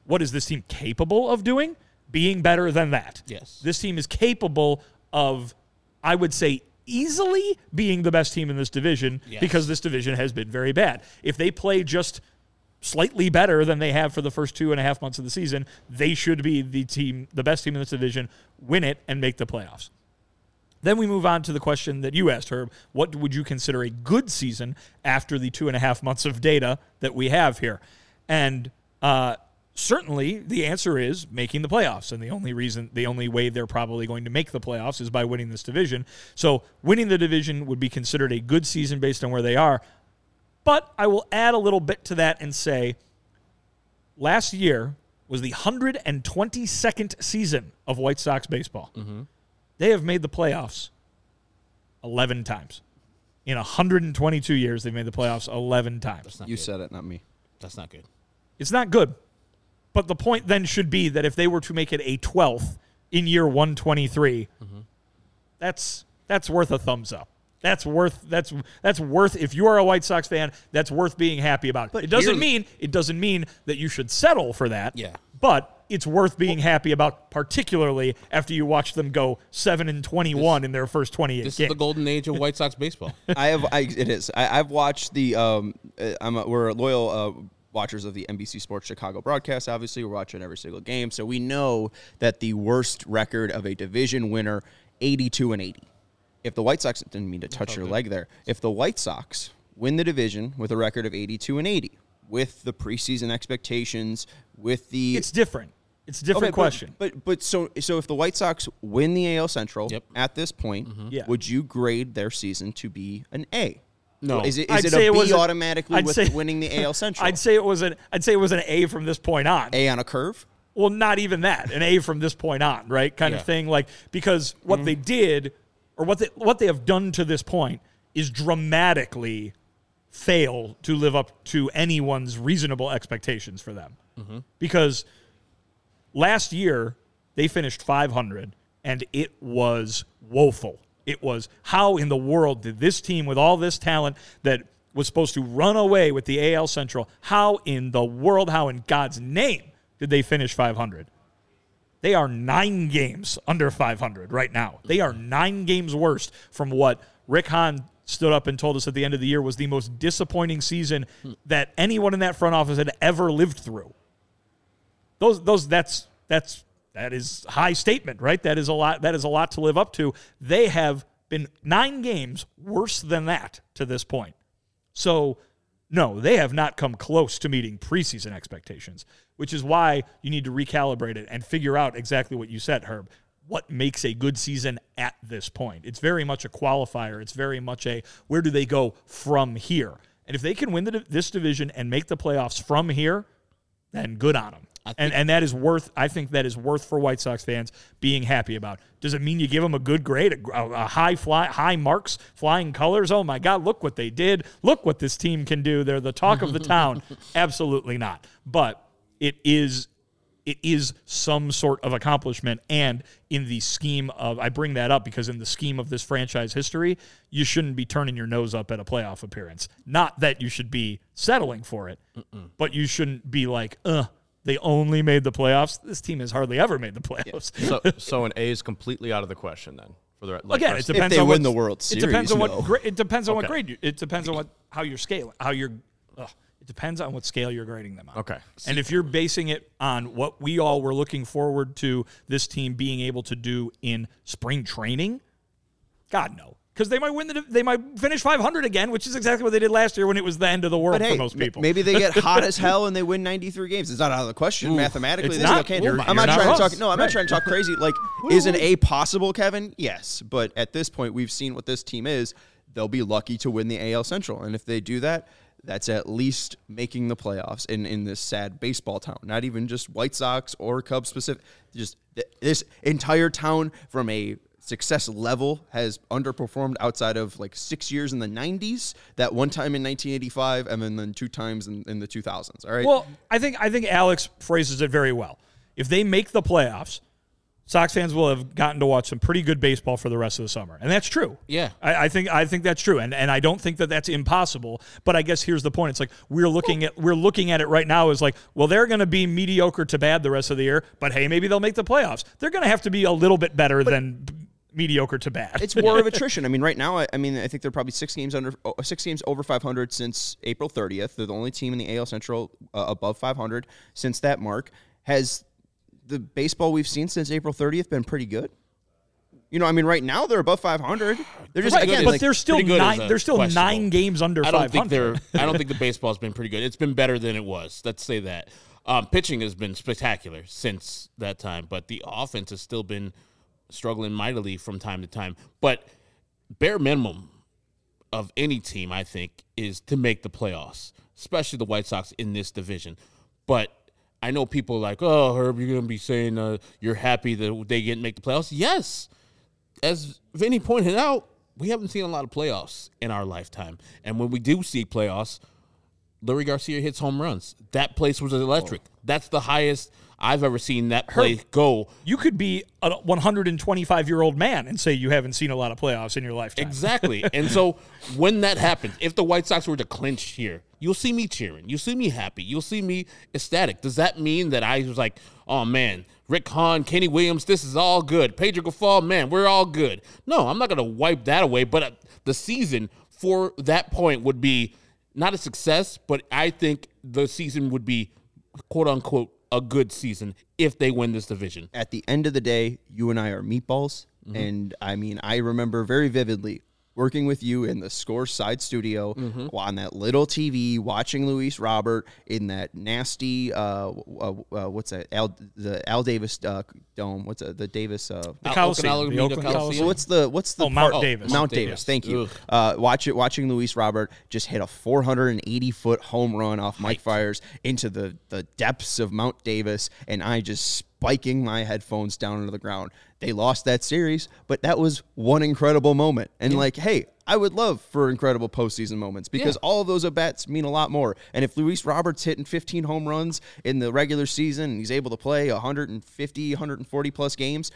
What is this team capable of doing? Being better than that. Yes. This team is capable of, I would say, easily being the best team in this division Yes. because this division has been very bad. If they play just slightly better than they have for the first two and a half months of the season, they should be the team, the best team in this division, win it and make the playoffs. Then we move on to the question that you asked, Herb. What would you consider a good season after the two and a half months of data that we have here? And uh, certainly the answer is making the playoffs. And the only reason, the only way they're probably going to make the playoffs is by winning this division. So winning the division would be considered a good season based on where they are. But I will add a little bit to that and say last year was the 122nd season of White Sox baseball. Mm-hmm. They have made the playoffs 11 times. In 122 years, they've made the playoffs 11 times. You said it, not me. That's not good. It's not good. But the point then should be that if they were to make it a 12th in year 123, mm-hmm. that's that's worth a thumbs up. That's worth that's that's worth if you are a White Sox fan, that's worth being happy about. But it doesn't mean it doesn't mean that you should settle for that. Yeah. But it's worth being happy about, particularly after you watch them go seven and twenty-one in their first twenty-eight This games. is the golden age of White Sox baseball. I have. I, it is. I, I've watched the. Um, uh, I'm. A, we're loyal uh, watchers of the NBC Sports Chicago broadcast. Obviously, we're watching every single game, so we know that the worst record of a division winner 82 and 80. If the White Sox didn't mean to touch your leg there. If the White Sox win the division with a record of 82 and 80, with the preseason expectations, with the It's different. It's a different Okay, question. But, but so so if the White Sox win the AL Central Yep. at this point, Yeah. would you grade their season to be an A? No. Is it is I'd it say a it B was automatically I'd with say- winning the AL Central? I'd say it was an I'd say it was an A from this point on. A on a curve. Well, not even that. An A from this point on, right? Kind Yeah. of thing. Like because what Mm-hmm. they did or what they what they have done to this point is dramatically fail to live up to anyone's reasonable expectations for them. Mm-hmm. Because last year they finished 500 and it was woeful. It was how in the world did this team with all this talent that was supposed to run away with the AL Central, how in the world, how in God's name did they finish 500? They are nine games under 500 right now. They are nine games worse from what Rick Hahn stood up and told us at the end of the year was the most disappointing season that anyone in that front office had ever lived through. Those, those, that's, that's, that is high statement, right? That is a lot. That is a lot to live up to. They have been nine games worse than that to this point. So, no, they have not come close to meeting preseason expectations, which is why you need to recalibrate it and figure out exactly what you said, Herb. What makes a good season at this point? It's very much a qualifier. It's very much a where do they go from here? And if they can win the, this division and make the playoffs from here, then good on them. And and that is worth. I think that is worth for White Sox fans being happy about. Does it mean you give them a good grade, a, a high fly, high marks, flying colors? Oh my God! Look what they did. Look what this team can do. They're the talk of the town. Absolutely not. But it is it is some sort of accomplishment. And in the scheme of, I bring that up because in the scheme of this franchise history, you shouldn't be turning your nose up at a playoff appearance. Not that you should be settling for it, but you shouldn't be like, uh, they only made the playoffs. This team has hardly ever made the playoffs. So, so an A is completely out of the question then for the like Again, it rest- depends they on win the World It depends Series, on what gra- it depends on what grade you. It depends on what how you're scaling, how you're. ugh, it depends on what scale you're grading them on. Okay. And if you're basing it on what we all were looking forward to this team being able to do in spring training, God no, because they might win the they might finish 500 again, which is exactly what they did last year when it was the end of the world hey, for most people. maybe they get hot as hell and they win 93 games. It's not out of the question mathematically. it's They not. still can. You're- I'm not, not trying to talk. No, I'm Right. not trying to talk crazy. Like, is an A possible, Kevin? Yes, but at this point, we've seen what this team is. They'll be lucky to win the AL Central, and if they do that, that's at least making the playoffs in in this sad baseball town. Not even just White Sox or Cubs specific. Just th- this entire town from a success level has underperformed outside of like six years in the 90s that one time in 1985 and then, then two times in, in the 2000s all right Well, I think I think Alex phrases it very well. If they make the playoffs, Sox fans will have gotten to watch some pretty good baseball for the rest of the summer, and that's true. Yeah. I, I think I think that's true, and and I don't think that that's impossible. But I guess here's the point: it's like we're looking at we're looking at it right now as like, well, they're going to be mediocre to bad the rest of the year, but hey, maybe they'll make the playoffs. They're going to have to be a little bit better than b- mediocre to bad. it's war of attrition. I mean, right now, I, I mean, I think they're probably six games under, six games over 500 since April 30th. They're the only team in the AL Central uh, above 500 since that mark. Has the baseball we've seen since April 30th been pretty good? You know, I mean, right now they're above 500. They're just Right, again, but like, they're still nine. They're still nine games under I don't 500. think they're. I don't think the baseball's been pretty good. It's been better than it was. Let's say that. Um, pitching has been spectacular since that time, but the offense has still been struggling mightily from time to time. But bare minimum of any team, I think, is to make the playoffs, especially the White Sox in this division. But I know people are like, oh, Herb, you're going to be saying uh, you're happy that they didn't make the playoffs. Yes, as Vinnie pointed out, we haven't seen a lot of playoffs in our lifetime. And when we do see playoffs, Leury Garcia hits home runs. That place was electric. That's the highest I've ever seen that play go. you could be a 125 year old man and say you haven't seen a lot of playoffs in your lifetime. Exactly. and so when that happens, if the White Sox were to clinch here, you'll see me cheering. You'll see me happy. You'll see me ecstatic. Does that mean that I was like, oh man, Rick Hahn, Kenny Williams, this is all good. Pedro Grifol, man, we're all good. No, I'm not going to wipe that away. But uh, the season for that point would be not a success, but I think the season would be quote unquote a good season if they win this division. at the end of the day, you and I are meatballs, Mm-hmm. And I mean, I remember very vividly working with you in the score side studio Mm-hmm. on that little TV, watching Luis Robert in that nasty, uh, uh, uh, what's that? Al, the Al Davis uh, dome. What's that? the Davis? Uh, The Al- Coliseum, Okinawa the Oakland Coliseum. Coliseum. what's the what's the Oh, Mount part- Davis. Mount Mount Davis. Davis. Thank you. Ugh. Uh, watch it. Watching Luis Robert just hit a 480 foot home run off Mike Fiers into the the depths of Mount Davis, and I just spiking my headphones down into the ground. They lost that series, but that was one incredible moment. And like, hey, I would love for incredible postseason moments because all of those at bats mean a lot more. And if Luis Roberts hitting 15 home runs in the regular season and he's able to play 150, 140 plus games,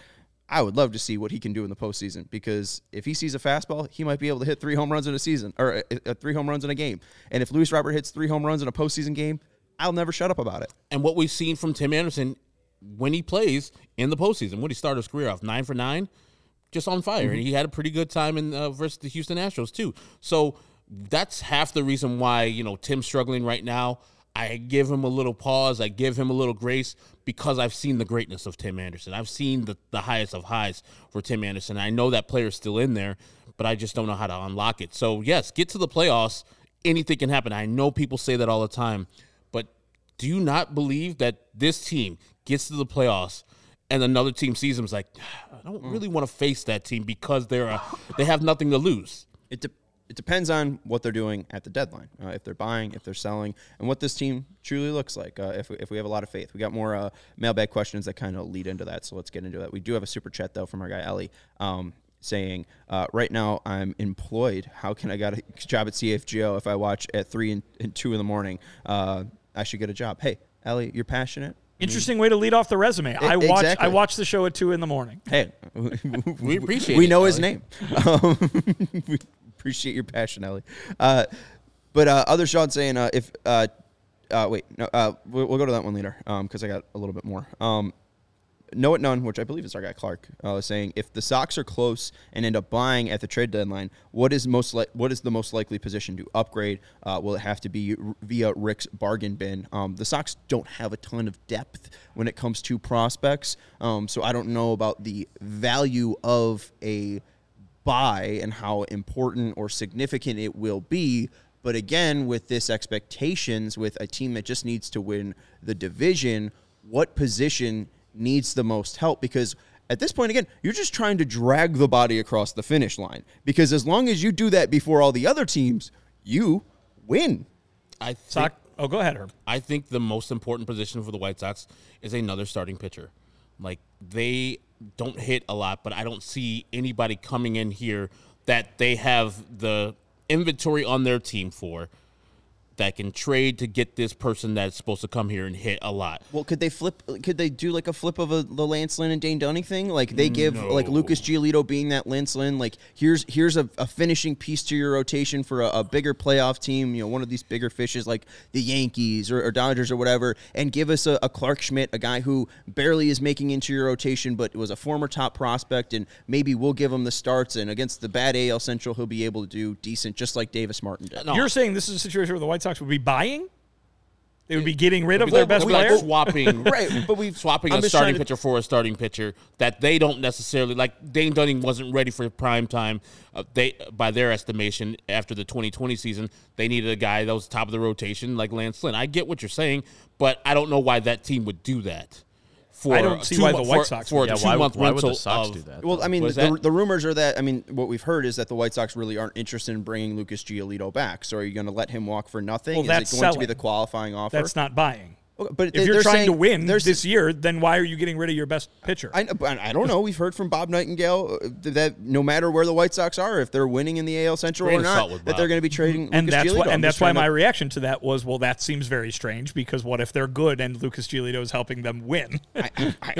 I would love to see what he can do in the postseason because if he sees a fastball, he might be able to hit three home runs in a season or uh, uh, three home runs in a game. And if Luis Robert hits three home runs in a postseason game, I'll never shut up about it. And what we've seen from Tim Anderson when he plays in the postseason, when he started his career off nine for nine, just on fire, and he had a pretty good time in uh, versus the Houston Astros too. So that's half the reason why you know Tim's struggling right now. I give him a little pause. I give him a little grace because I've seen the greatness of Tim Anderson. I've seen the, the highest of highs for Tim Anderson. I know that player's still in there, but I just don't know how to unlock it. So yes, get to the playoffs. Anything can happen. I know people say that all the time, do you not believe that this team gets to the playoffs and another team sees them is like, I don't really want to face that team because they're a, they have nothing to lose. It, de- it depends on what they're doing at the deadline. Uh, if they're buying, if they're selling, and what this team truly looks like. Uh, if, we, if we have a lot of faith, we got more uh, mailbag questions that kind of lead into that. So let's get into that. We do have a super chat though from our guy Ellie. Um, saying, uh, right now I'm employed. How can I get a job at CHGO if I watch at three and, and two in the morning? Uh, I should get a job. Hey, Ellie, you're passionate. Interesting way to lead off the resume. I watch exactly. I watch the show at two in the morning. Hey, We appreciate we it, know his Ellie. name. Um, we appreciate your passion, Ellie. Uh, but uh, other Sean saying uh, if uh, uh, wait, no, uh, we'll, we'll go to that one later because I got a little bit more. Um, know it none, which I believe is our guy Clark, uh, saying if the Sox are close and end up buying at the trade deadline, what is most li- what is the most likely position to upgrade? Uh, will it have to be r- via Rick's bargain bin? Um, the Sox don't have a ton of depth when it comes to prospects, um, so I don't know about the value of a buy and how important or significant it will be. But again, with this expectations, with a team that just needs to win the division, what position needs the most help? Because at this point, again, you're just trying to drag the body across the finish line. Because as long as you do that before all the other teams, you win. I think, Sock. Oh, go ahead, Herb. I think the most important position for the White Sox is another starting pitcher. Like they don't hit a lot, but I don't see anybody coming in here that they have the inventory on their team for that can trade to get this person that's supposed to come here and hit a lot. Well, could they flip? Could they do like a flip of a the Lance Lynn and Dane Dunning thing? Like they give like Lucas Giolito being that Lance Lynn. Like here's here's a, a finishing piece to your rotation for a, a bigger playoff team. You know, one of these bigger fishes like the Yankees or, or Dodgers or whatever, and give us a, a Clarke Schmidt, a guy who barely is making into your rotation, but was a former top prospect, and maybe we'll give him the starts. And against the bad AL Central, he'll be able to do decent, just like Davis Martin did. No. You're saying this is a situation where the White Sox would be buying? They would be getting rid of their best we like player? swapping, Right, but we've- swapping I'm a starting to- pitcher for a starting pitcher that they don't necessarily like. Dane Dunning wasn't ready for prime time. Uh, they, by their estimation, after the 2020 season, they needed a guy that was top of the rotation like Lance Lynn. I get what you're saying, but I don't know why that team would do that. For I don't see two why mo- the White Sox for would a do Yeah, why, two month why would the Sox of, do that? Well, I mean, the, that- the rumors are that I mean, what we've heard is that the White Sox really aren't interested in bringing Lucas Giolito back. So, are you going to let him walk for nothing? Well, is that's it going to be the qualifying offer? That's not buying. Okay, but If they- you're they're trying to win this year, then why are you getting rid of your best pitcher? I, know- I don't know. We've heard from Bob Nightingale uh, that no matter where the White Sox are, if they're winning in the AL Central Grain or not, that they're going to be trading. and Lucas that's Giolito. why, and that's why trying to- my reaction to that was, well, that seems very strange because what if they're good and Lucas Giolito is helping them win? I, I,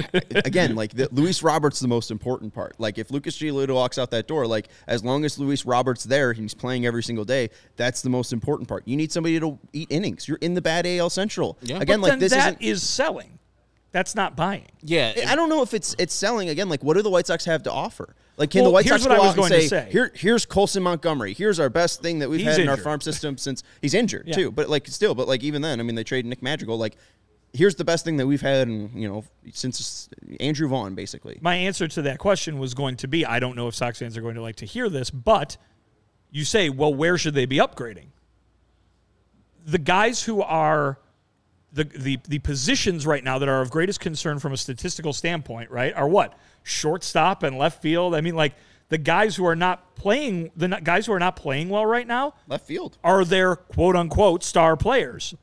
again, like the, Luis Roberts, the most important part. Like if Lucas Giolito walks out that door, like as long as Luis Roberts there, and he's playing every single day. That's the most important part. You need somebody to eat innings. You're in the bad AL Central. Yeah. Again, but like then this that is selling. That's not buying. yeah. I don't know if it's it's selling again. Like, what do the White Sox have to offer? Like, can Well, the White here's Sox what go I was out and going to say, say. "Here, here's Colson Montgomery. Here's our best thing that we've He's had in our farm system since he's injured Yeah. too." But like, still, but like even then, I mean, they traded Nick Madrigal. Like, here's the best thing that we've had, in, you know, since Andrew Vaughn, basically. My answer to that question was going to be I don't know if Sox fans are going to like to hear this, but you say, well, where should they be upgrading? The guys who are the, the the positions right now that are of greatest concern from a statistical standpoint, right, are what? Shortstop and left field. I mean, like the guys who are not playing, the guys who are not playing well right now Left field. are their quote unquote star players.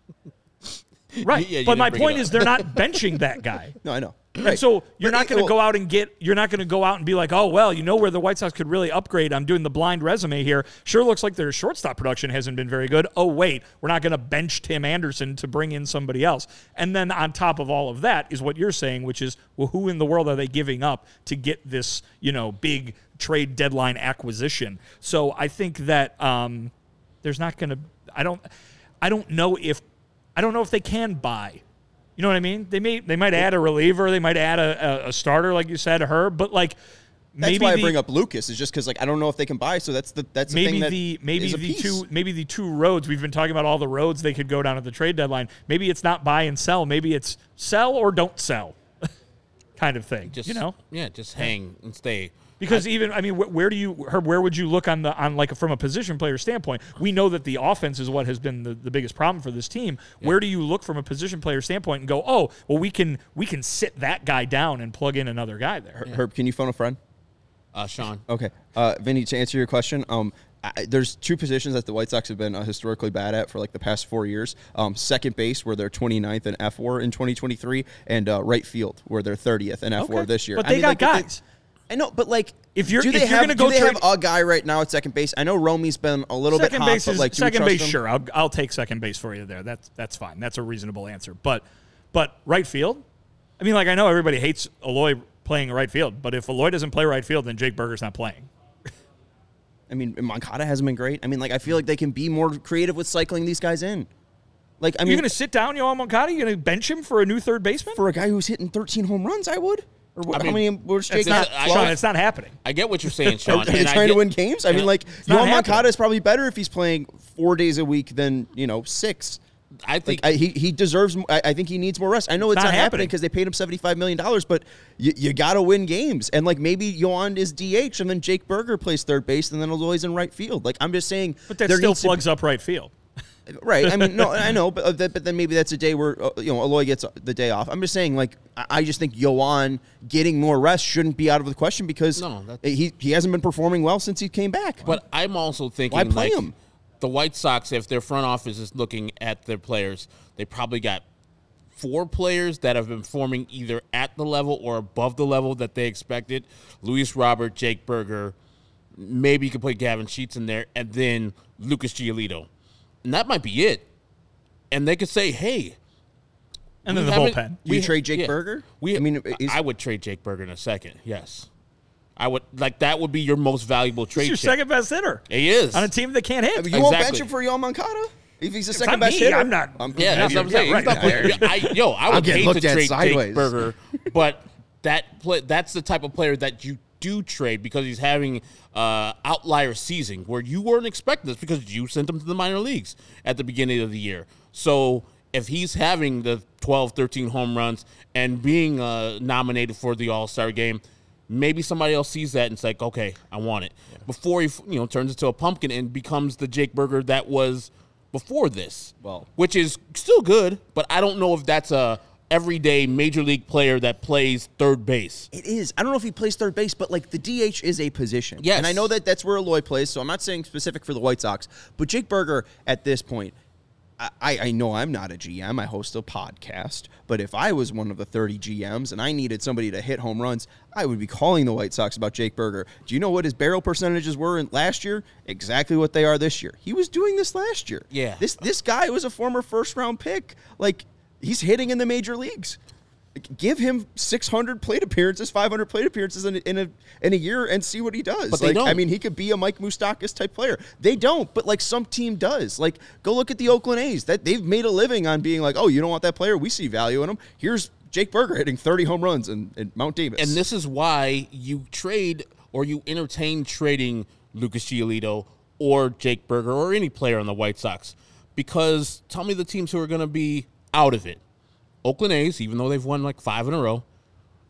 Right. Yeah, but my point is they're not benching that guy. No, I know. And Right. so you're But not going to well, go out and get. You're not going to go out and be like, oh well, you know where the White Sox could really upgrade. I'm doing the blind resume here. Sure looks like their shortstop production hasn't been very good. Oh wait, we're not going to bench Tim Anderson to bring in somebody else. And then on top of all of that is what you're saying, which is, well, who in the world are they giving up to get this, you know, big trade deadline acquisition? So I think that um, there's not going to. I don't. I don't know if. I don't know if they can buy. You know what I mean? They may they might add a reliever, they might add a, a, a starter, like you said, her, but like That's maybe why the, I bring up Lucas is just because like I don't know if they can buy. So that's the that's the maybe thing that the maybe is a the piece. two maybe the two roads we've been talking about all the roads they could go down at the trade deadline. Maybe it's not buy and sell. Maybe it's sell or don't sell, kind of thing. Just you know, yeah, just hang and stay. Because even I mean, wh- where do you Herb, where would you look on the on like from a position player standpoint? We know that the offense is what has been the, the biggest problem for this team. Where do you look from a position player standpoint and go, oh, well, we can we can sit that guy down and plug in another guy there. Herb, can you phone a friend? Uh, Sean, Okay, uh, Vinnie. To answer your question, um, I, there's two positions that the White Sox have been uh, historically bad at for like the past four years. Um, second base, where they're 29th in fWAR in 2023, and uh, right field, where they're 30th in fWAR Okay. this year. But I they mean, got like, if they- guys. I know, but like, If you're- do they if you're have, gonna go do they trade- have a guy right now at second base? I know Romy's been a little second bit hot, base but like, do we second trust base. him? Sure, I'll, I'll take second base for you there. That's that's fine. That's a reasonable answer. But but right field, I mean, like I know everybody hates Eloy playing right field, but if Eloy doesn't play right field, then Jake Burger's not playing. I mean, Moncada hasn't been great. I mean, like, I feel like they can be more creative with cycling these guys in. Like, I mean, You're going to sit down Yoán Moncada? You're going to bench him for a new third baseman? for a guy who's hitting 13 home runs, I would. Or what, I mean, how many was Jake? it's not, I- Sean. It's not happening. I get what you're saying, Sean. are they and I trying to win games? I mean, like, not Yoán. Moncada is probably better if he's playing four days a week than you know six. I think Like, I, he he deserves. I think he needs more rest. I know it's, not not, happening happening. because they paid him 75 million dollars, but you, you got to win games. And like maybe Yoán is DH, and then Jake Burger plays third base, and then Eloy's in right field. Like I'm just saying, But that there still needs to be- plugs up right field. Right. I mean, no, I know, but uh, that, but then maybe that's a day where uh, you know Eloy gets the day off. I'm just saying, like, I, I just think Yoán getting more rest shouldn't be out of the question because No, that's- he he hasn't been performing well since he came back. But I'm also thinking Why play like him? the White Sox, if their front office is looking at their players, they probably got four players that have been performing either at the level or above the level that they expected. Luis Robert, Jake Burger, maybe you could put Gavin Sheets in there, and then Lucas Giolito. And that might be it. And they could say, hey, And then the bullpen. Do you we- trade Jake yeah. Burger? We, I mean, is- I would trade Jake Burger in a second. Yes, I would. Like that would be your most valuable trade. He's your chip. second best hitter He is on a team that can't hit. I mean, you won't bench him for Yoán Moncada if he's the It's second not best me. hitter. I'm not- Yeah, that's what I'm Yeah, saying. right. He's not I, yo, I would getting hate to looked at trade sideways. Jake Burger, but that play, that's the type of player that you do trade because he's having uh, outlier season where you weren't expecting this because you sent him to the minor leagues at the beginning of the year. So if he's having the 12, 13 home runs and being uh, nominated for the All Star game, maybe somebody else sees that and it's like, okay, I want it. Before he you know turns into a pumpkin and becomes the Jake Burger that was before this. Well- which is still good, but I don't know if that's a everyday major league player that plays third base. It is. I don't know if he plays third base, but like the DH is a position. Yes. And I know that that's where Eloy plays, so I'm not saying specific for the White Sox. But Jake Burger at this point, I, I know I'm not a GM. I host a podcast. But if I was one of the 30 GMs and I needed somebody to hit home runs, I would be calling the White Sox about Jake Burger. Do you know what his barrel percentages were in last year? Exactly what they are this year. He was doing this last year. Yeah. This this guy was a former first round pick. Like he's hitting in the major leagues. Give him 600 plate appearances, 500 plate appearances in a, in a in a year, and see what he does. But they like, I don't. I mean, he could be a Mike Moustakas type player. They don't, but like some team does. Like, go look at the Oakland A's. That they've made a living on being like, oh, you don't want that player? We see value in him. Here's Jake Burger hitting 30 home runs in, in Mount Davis. And this is why you trade or you entertain trading Lucas Giolito or Jake Burger or any player on the White Sox. Because tell me the teams who are going to be out of it. Oakland A's, even though they've won like five in a row,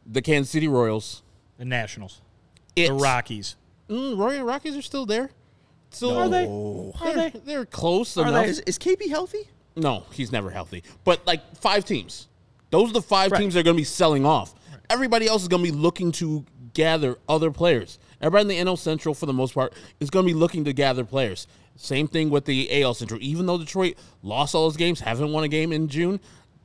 the Kansas City Royals, The Nationals, it's, the Rockies. Mm, Royal Rockies are still there. Still, Are they? They're, they? They're close Are enough. they? Is, is KB healthy? No, he's never healthy. But like five teams. Those are the five Right. teams that are going to be selling off. Everybody else is going to be looking to gather other players. Everybody in the NL Central, for the most part, is going to be looking to gather players. Same thing with the AL Central. Even though Detroit lost all those games, haven't won a game in June,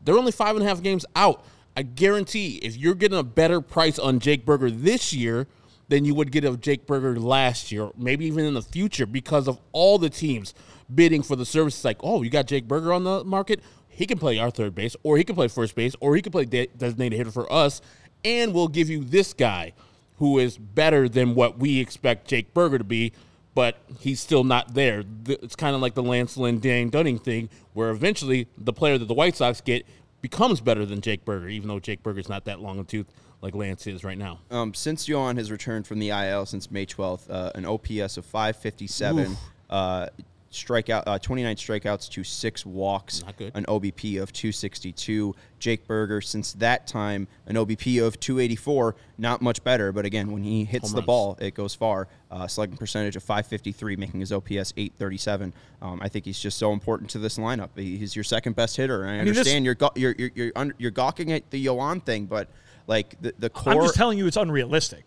they're only five and a half games out. I guarantee if you're getting a better price on Jake Burger this year than you would get of Jake Burger last year, maybe even in the future, because of all the teams bidding for the services. Like, oh, you got Jake Burger on the market. He can play our third base, or he can play first base, or he can play de- designated hitter for us, and we'll give you this guy who is better than what we expect Jake Burger to be, but he's still not there. It's kind of like the Lance Lynn, Dan Dunning thing, where eventually the player that the White Sox get becomes better than Jake Burger, even though Jake Burger's not that long a tooth like Lance is right now. Um, since Yoán has returned from the IL since May 12th, uh, an OPS of 557, uh, strikeout, uh, 29 strikeouts to six walks, an OBP of 262. Jake Burger, since that time, an OBP of 284, not much better, but again, when he hits Home the runs. ball, it goes far. Uh, slugging percentage of 553, making his OPS 837. Um, I think he's just so important to this lineup. He's your second best hitter. And I, mean, understand you're, go- you're, you're, you're, you're gawking at the Yoán thing, but like the, the core. I'm just telling you, it's unrealistic.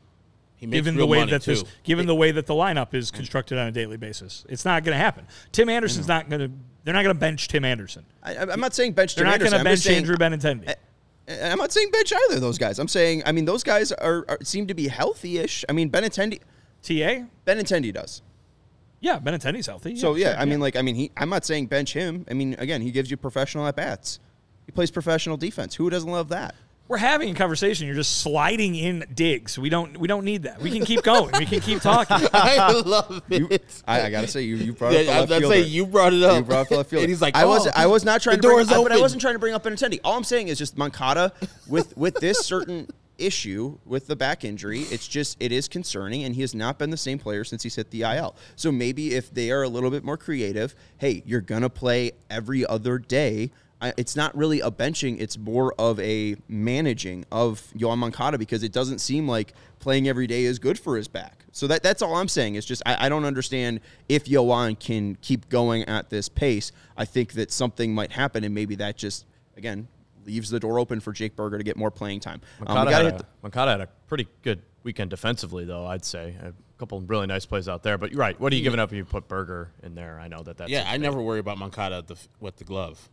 Given the way that this, too. given the way that the lineup is constructed on a daily basis, it's not going to happen. Tim Anderson's mm-hmm. not going to. They're not going to bench Tim Anderson. I, I'm not saying bench They're Tim not going to bench saying- Andrew Benintendi. I'm not saying bench either of those guys. I'm saying, I mean, those guys are, are seem to be healthy-ish. I mean, Benintendi, Ta, Benintendi does. yeah, Benintendi's healthy. So yeah, sure, I mean, like, I mean, he. I'm not saying bench him. I mean, again, he gives you professional at bats. He plays professional defense. Who doesn't love that? We're having a conversation. You're just sliding in digs. We don't. We don't need that. We can keep going. we can keep talking. I love it. I, I gotta say, you you brought up Yeah, left I'd fielder. say you brought it up. You brought up left fielder. And he's like, I was "Oh, I was not trying the to bring, door's I- but I wasn't trying to bring up Benintendi. All I'm saying is just Moncada with with this certain issue with the back injury. It's just it is concerning, and he has not been the same player since he's hit the IL. So maybe if they are a little bit more creative, hey, you're gonna play every other day. I- It's not really a benching; it's more of a managing of Yoán Moncada because it doesn't seem like playing every day is good for his back. So that that's all I'm saying. Is just I, I don't understand if Yoán can keep going at this pace. I think that something might happen, and maybe that just again leaves the door open for Jake Burger to get more playing time. Um, Moncada, gotta had hit a, Moncada had a pretty good weekend defensively, though. I'd say a couple of really nice plays out there. But you're right. What are you giving up if you put Burger in there? I know that that's Yeah, I never worry about Moncada at the, with the glove.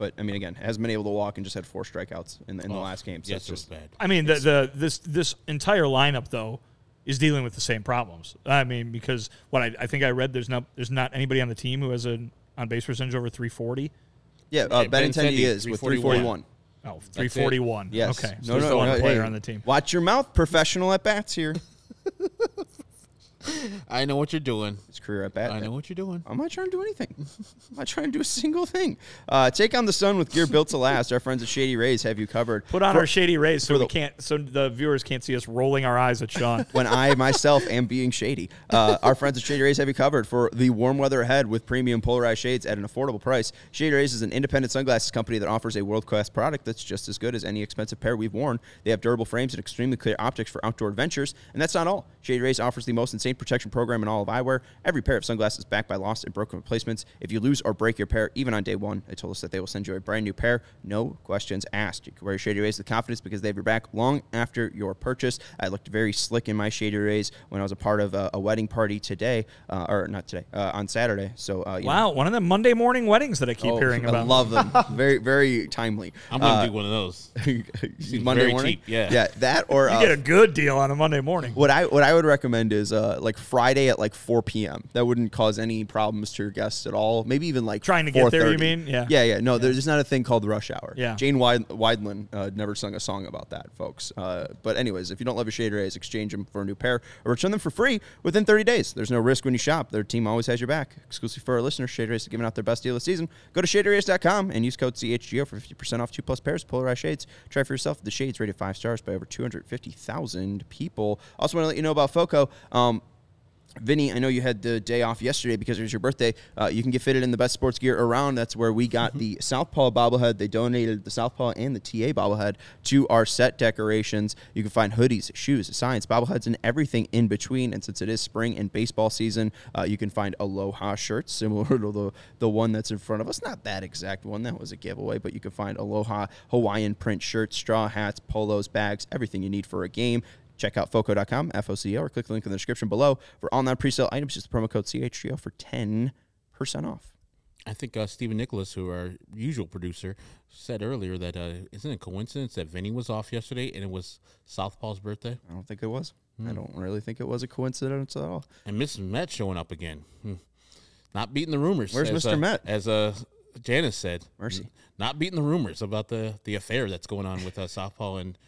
The, right. But I mean, again, hasn't been able to walk and just had four strikeouts in, the- in the Oh, last game. So yes, it's it just bad. I mean, the, the this this entire lineup though is dealing with the same problems. I mean, because what I, I think I read there's not there's not anybody on the team who has an on base percentage over 340. yeah. Uh, Yeah, Benintendi Benintendi, is with 341. 341. Oh, 341. Yes. Okay. No, there's no, one no. player hey, on the team. Watch your mouth. Professional at bats here. I know what you're doing. His career at bat. I know what you're doing. I'm not trying to do anything. I'm not trying to do a single thing. Uh, take on the sun with gear built to last. Our friends at Shady Rays have you covered. Put on For- our shady rays so for we the- can't so the viewers can't see us rolling our eyes at Sean. when I myself am being shady. Uh, our friends at Shady Rays have you covered for the warm weather ahead with premium polarized shades at an affordable price. Shady Rays is an independent sunglasses company that offers a world class product that's just as good as any expensive pair we've worn. They have durable frames and extremely clear optics for outdoor adventures, and that's not all. Shady Rays offers the most insane protection program in all of eyewear. Every pair of sunglasses backed by lost and broken replacements. If you lose or break your pair, even on day one, they told us that they will send you a brand new pair. No questions asked. You can wear your Shady Rays with confidence because they have your back long after your purchase. I looked very slick in my Shady Rays when I was a part of a, a wedding party today, uh, or not today, uh, on Saturday. So uh, you know, wow, one of the Monday morning weddings that I keep oh, hearing about. I love them. very, very timely. I'm gonna Uh, do one of those. Monday very morning. cheap, yeah. yeah, that or you uh, get a good deal on a Monday morning. what I what I would recommend is uh, like Friday at like 4 p.m. That wouldn't cause any problems to your guests at all. Maybe even like Trying to get there, you mean? Yeah. yeah, yeah. No, there's not a thing called rush hour. Yeah. Jane Weid- Wiedlin uh, never sung a song about that, folks. Uh, but anyways, if you don't love your shade rays, exchange them for a new pair or return them for free within 30 days. There's no risk when you shop. Their team always has your back. Exclusive for our listeners, Shade Rays is giving out their best deal of the season. Go to shaderays.com and use code CHGO for 50% off two plus pairs of polarized shades. Try for yourself. The shades rated five stars by over 250,000 people. Also want to let you know about FOCO. Um, Vinnie, I know you had the day off yesterday because it was your birthday. Uh, you can get fitted in the best sports gear around. That's where we got the Southpaw bobblehead. They donated the Southpaw and the TA bobblehead to our set decorations. You can find hoodies, shoes, signs, bobbleheads, and everything in between. And since it is spring and baseball season, uh, you can find Aloha shirts similar to the, the one that's in front of us. Not that exact one, that was a giveaway, but you can find Aloha Hawaiian print shirts, straw hats, polos, bags, everything you need for a game. Check out foco.com, F-O-C-O, or click the link in the description below for all non-presale items. Just the promo code CHGO for 10% off. I think uh, Stephen Nicholas, who our usual producer, said earlier that uh, isn't it a coincidence that Vinnie was off yesterday and it was Southpaw's birthday I don't think it was. Hmm. I don't really think it was a coincidence at all. and Mrs. Met showing up again, Hmm. not beating the rumors. Where's Mr. uh, Met? As uh, Janice said, Mercy. not beating the rumors about the the affair that's going on with uh, Southpaw and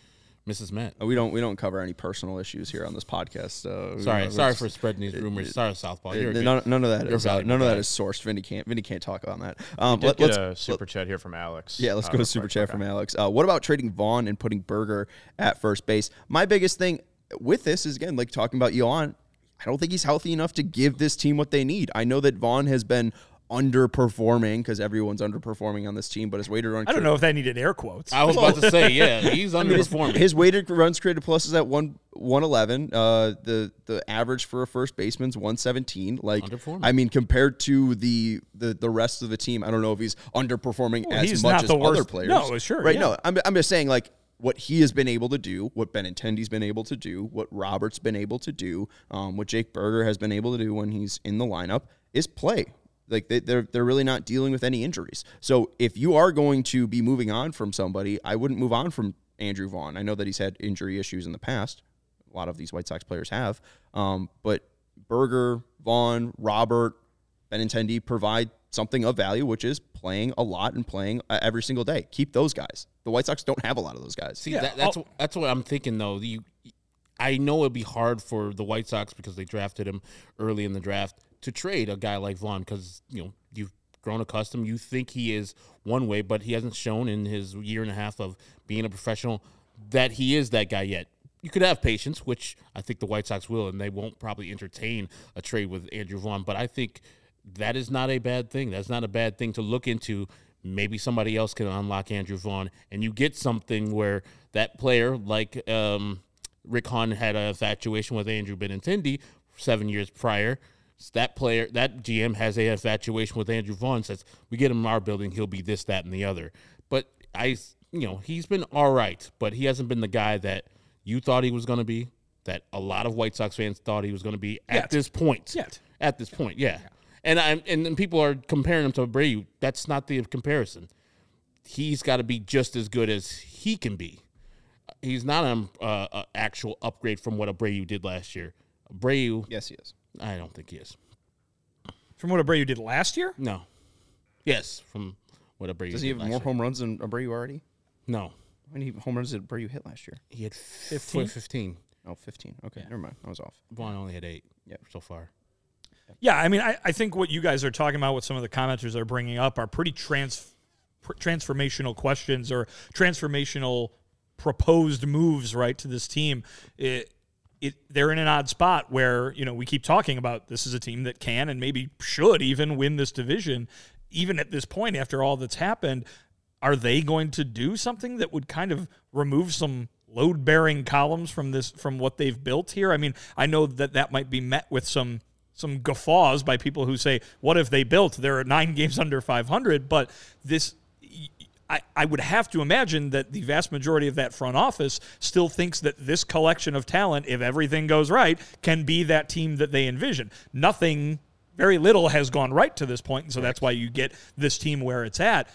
Mrs. Met. Uh, We don't we don't cover any personal issues here on this podcast. Uh, Sorry, don't- sorry it's- for spreading these rumors. sorry, Southpaw. You're a Uh, good- none, none of that you're is uh, valuable none of that is sourced. Vinnie can't Vinnie can't talk on that. Um, Did let, get us a super chat here from Alex. Yeah, let's uh, go to super chat from Alex. Uh, what about trading Vaughn and putting Burger at first base? My biggest thing with this is again like talking about Yoán. I don't think he's healthy enough to give this team what they need. I know that Vaughn has been underperforming because everyone's underperforming on this team, but his weighted run. I don't know if that needed air quotes. I was about to say, yeah, he's I mean, his, underperforming. his weighted runs created plus is at one one eleven. Uh, the the average for a first baseman's one seventeen. Like, I mean, compared to the, the the rest of the team, I don't know if he's underperforming Well, as he's much not as the other worst- players. no, sure, right? yeah. No, I'm I'm just saying like what he has been able to do, what Benintendi's been able to do, what Robert's been able to do, um, what Jake Burger has been able to do when he's in the lineup is play. Like they, they're they're really not dealing with any injuries. So if you are going to be moving on from somebody, I wouldn't move on from Andrew Vaughn. I know that he's had injury issues in the past. A lot of these White Sox players have, um, but Burger, Vaughn, Robert, Benintendi provide something of value, which is playing a lot and playing uh, every single day. Keep those guys. The White Sox don't have a lot of those guys. See, that, that's that's what I'm thinking though. You, I know it'd be hard for the White Sox because they drafted him early in the draft to trade a guy like Vaughn because you know you've grown accustomed. You think he is one way, but he hasn't shown in his year and a half of being a professional that he is that guy yet. You could have patience, which I think the White Sox will, and they won't probably entertain a trade with Andrew Vaughn. But I think that is not a bad thing. That's not a bad thing to look into. Maybe somebody else can unlock Andrew Vaughn, and you get something where that player, like um, Rick Hahn, had a infatuation with Andrew Benintendi seven years prior. That player, that GM has a infatuation with Andrew Vaughn. Says we get him in our building, he'll be this, that, and the other. But I, you know, he's been all right, but he hasn't been the guy that you thought he was going to be. That a lot of White Sox fans thought he was going to be at Yet. this point. Yet. At this point, yeah. And I'm and then people are comparing him to Abreu. That's not the comparison. He's got to be just as good as he can be. He's not an uh, actual upgrade from what Abreu did last year. Abreu, Yes, he is. I don't think he is. From what Abreu did last year? No. Yes, from what Abreu Does did he have last more year. home runs than Abreu already? No, How many home runs did Abreu hit last year? he had 15? 15. 15. Oh, 15. Okay, never mind. I was off. Vaughn only had eight Yep. so far. Yeah, I mean, I, I think what you guys are talking about, what some of the commenters are bringing up, are pretty trans, pr- transformational questions or transformational proposed moves, right, to this team. It, it, they're in an odd spot where you know we keep talking about this is a team that can and maybe should even win this division. Even at this point, after all that's happened, are they going to do something that would kind of remove some load bearing columns from this from what they've built here? I mean, I know that that might be met with some some guffaws by people who say, "What if they built? Are nine games under 500." But this, I, I would have to imagine that the vast majority of that front office still thinks that this collection of talent, if everything goes right, can be that team that they envision. Nothing, very little has gone right to this point, and so that's why you get this team where it's at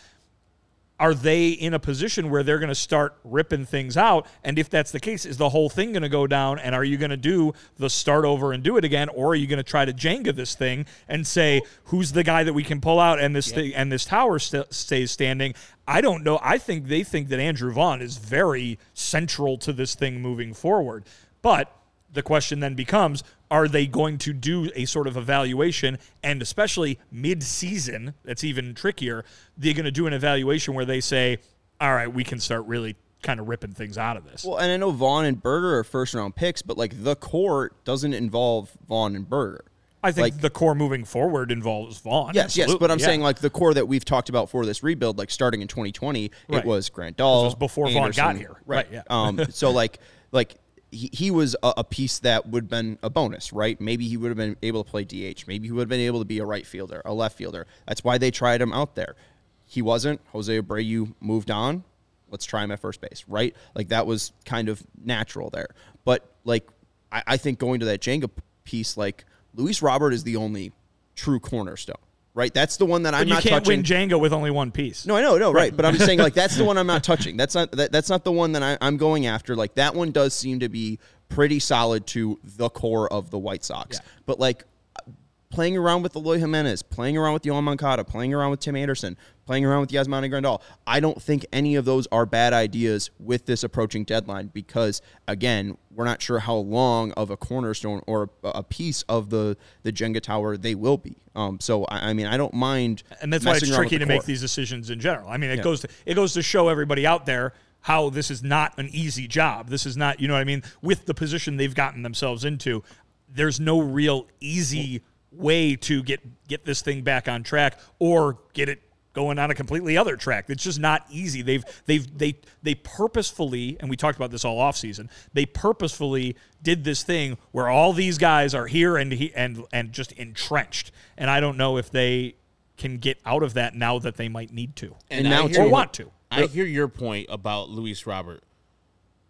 are they in a position where they're going to start ripping things out? And if that's the case, is the whole thing going to go down? And are you going to do the start over and do it again, or are you going to try to Jenga this thing and say who's the guy that we can pull out and this thing and this tower st- stays standing? I don't know. I think they think that Andrew Vaughn is very central to this thing moving forward, but the question then becomes are they going to do a sort of evaluation and especially mid-season that's even trickier they're going to do an evaluation where they say all right we can start really kind of ripping things out of this. Well, and I know Vaughn and Burger are first round picks, but like the core doesn't involve Vaughn and Burger. I think like- the core moving forward involves Vaughn. Yes, yes, but I'm yeah. saying like the core that we've talked about for this rebuild, like starting in 2020, Right. it was Grandal. This was before Vaughn got here. right? Right, yeah. um, so like like he, he was a, a piece that would have been a bonus, right? Maybe he would have been able to play DH. Maybe he would have been able to be a right fielder, a left fielder. That's why they tried him out there. He wasn't. Jose Abreu moved on. Let's try him at first base, right? Like that was kind of natural there. But like I, I think going to that Jenga piece, like Luis Robert is the only true cornerstone, right? That's the one that I'm But you not can't touching. win Jenga with only one piece. No, I know, no, right. But I'm just saying, like, that's the one I'm not touching. That's not that, that's not the one that I, I'm going after. Like, that one does seem to be pretty solid to the core of the White Sox. But like, playing around with Eloy Jimenez, playing around with Yoán Moncada, playing around with Tim Anderson, playing around with Yasmani Grandal, I don't think any of those are bad ideas with this approaching deadline because, again, we're not sure how long of a cornerstone or a, piece of the the Jenga tower they will be. Um, so I, I mean, I don't mind, and that's why it's messing around with tricky to make these decisions in general. I mean, it Yeah. goes to it goes to show everybody out there how this is not an easy job. This is not, you know what I mean, with the position they've gotten themselves into. There's no real easy way to get get this thing back on track or get it going on a completely other track. It's just not easy. They've they've they they purposefully, and we talked about this all off season. They purposefully did this thing where all these guys are here and he and and just entrenched. And I don't know if they can get out of that now that they might need to And I now hear or want to. I hear your point about Luis Robert,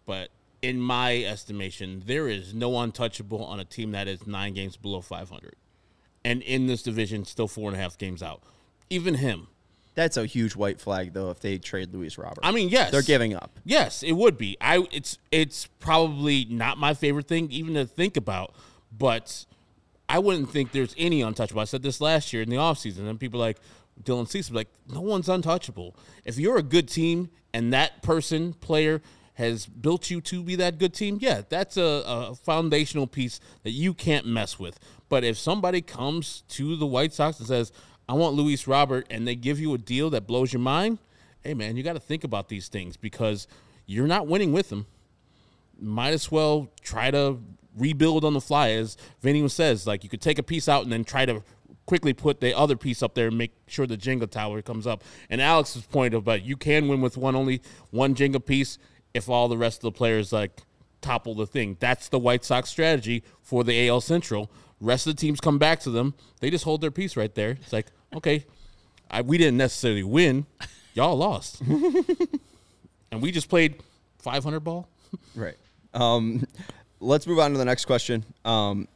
but in my estimation, there is no untouchable on a team that is nine games below 500, and in this division, still four and a half games out. Even him. That's a huge white flag, though, if they trade Luis Robert. I mean, yes, they're giving up. Yes, it would be. I it's it's probably not my favorite thing even to think about, but I wouldn't think there's any untouchable. I said this last year in the offseason, and people like Dylan Cease like, no one's untouchable. If you're a good team and that person, player, has built you to be that good team, yeah, that's a, a foundational piece that you can't mess with. But if somebody comes to the White Sox and says, I want Luis Robert, and they give you a deal that blows your mind, hey man, you got to think about these things because you're not winning with them. Might as well try to rebuild on the fly, as Vinnie says. Like you could take a piece out and then try to quickly put the other piece up there and make sure the Jenga tower comes up. And Alex's point about you can win with one only one Jenga piece if all the rest of the players like topple the thing. That's the White Sox strategy for the AL Central. Rest of the teams come back to them. They just hold their piece right there. It's like, okay, I, we didn't necessarily win. Y'all lost. and we just played 500 ball. Right. Um, let's move on to the next question. Um,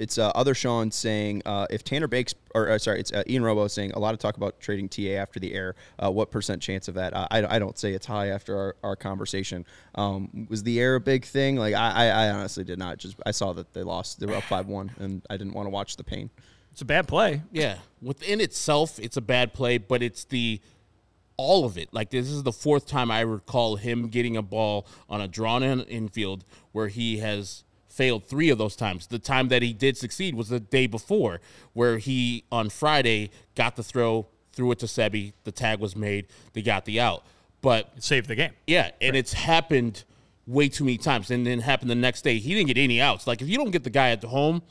it's uh, other Sean saying uh, if Tanner Banks, or uh, sorry, it's uh, Ian Robo saying a lot of talk about trading TA after the air. Uh, what percent chance of that? Uh, I, I don't say it's high after our, our conversation. Um, was the air a big thing? Like I, I, I honestly did not. Just I saw that they lost. They were up five one, and I didn't want to watch the pain. It's a bad play. Yeah, within itself, it's a bad play, but it's the all of it. Like this is the fourth time I recall him getting a ball on a drawn in infield where he has failed three of those times. The time that he did succeed was the day before, where he on Friday got the throw, threw it to Seby, the tag was made, they got the out. But It saved the game. yeah, and it's happened way too many times, and then happened the next day. He didn't get any outs. Like if you don't get the guy at the home,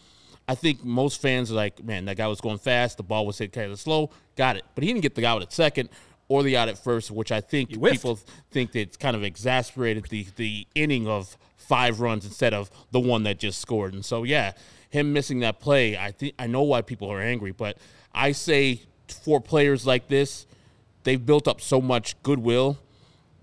I think most fans are like, man, that guy was going fast. The ball was hit kind of slow. Got it, but he didn't get the guy out at second or the out at first, which I think people think that it's kind of exasperated the the inning of five runs instead of the one that just scored. And so yeah, him missing that play, I think I know why people are angry, but I say for players like this, they've built up so much goodwill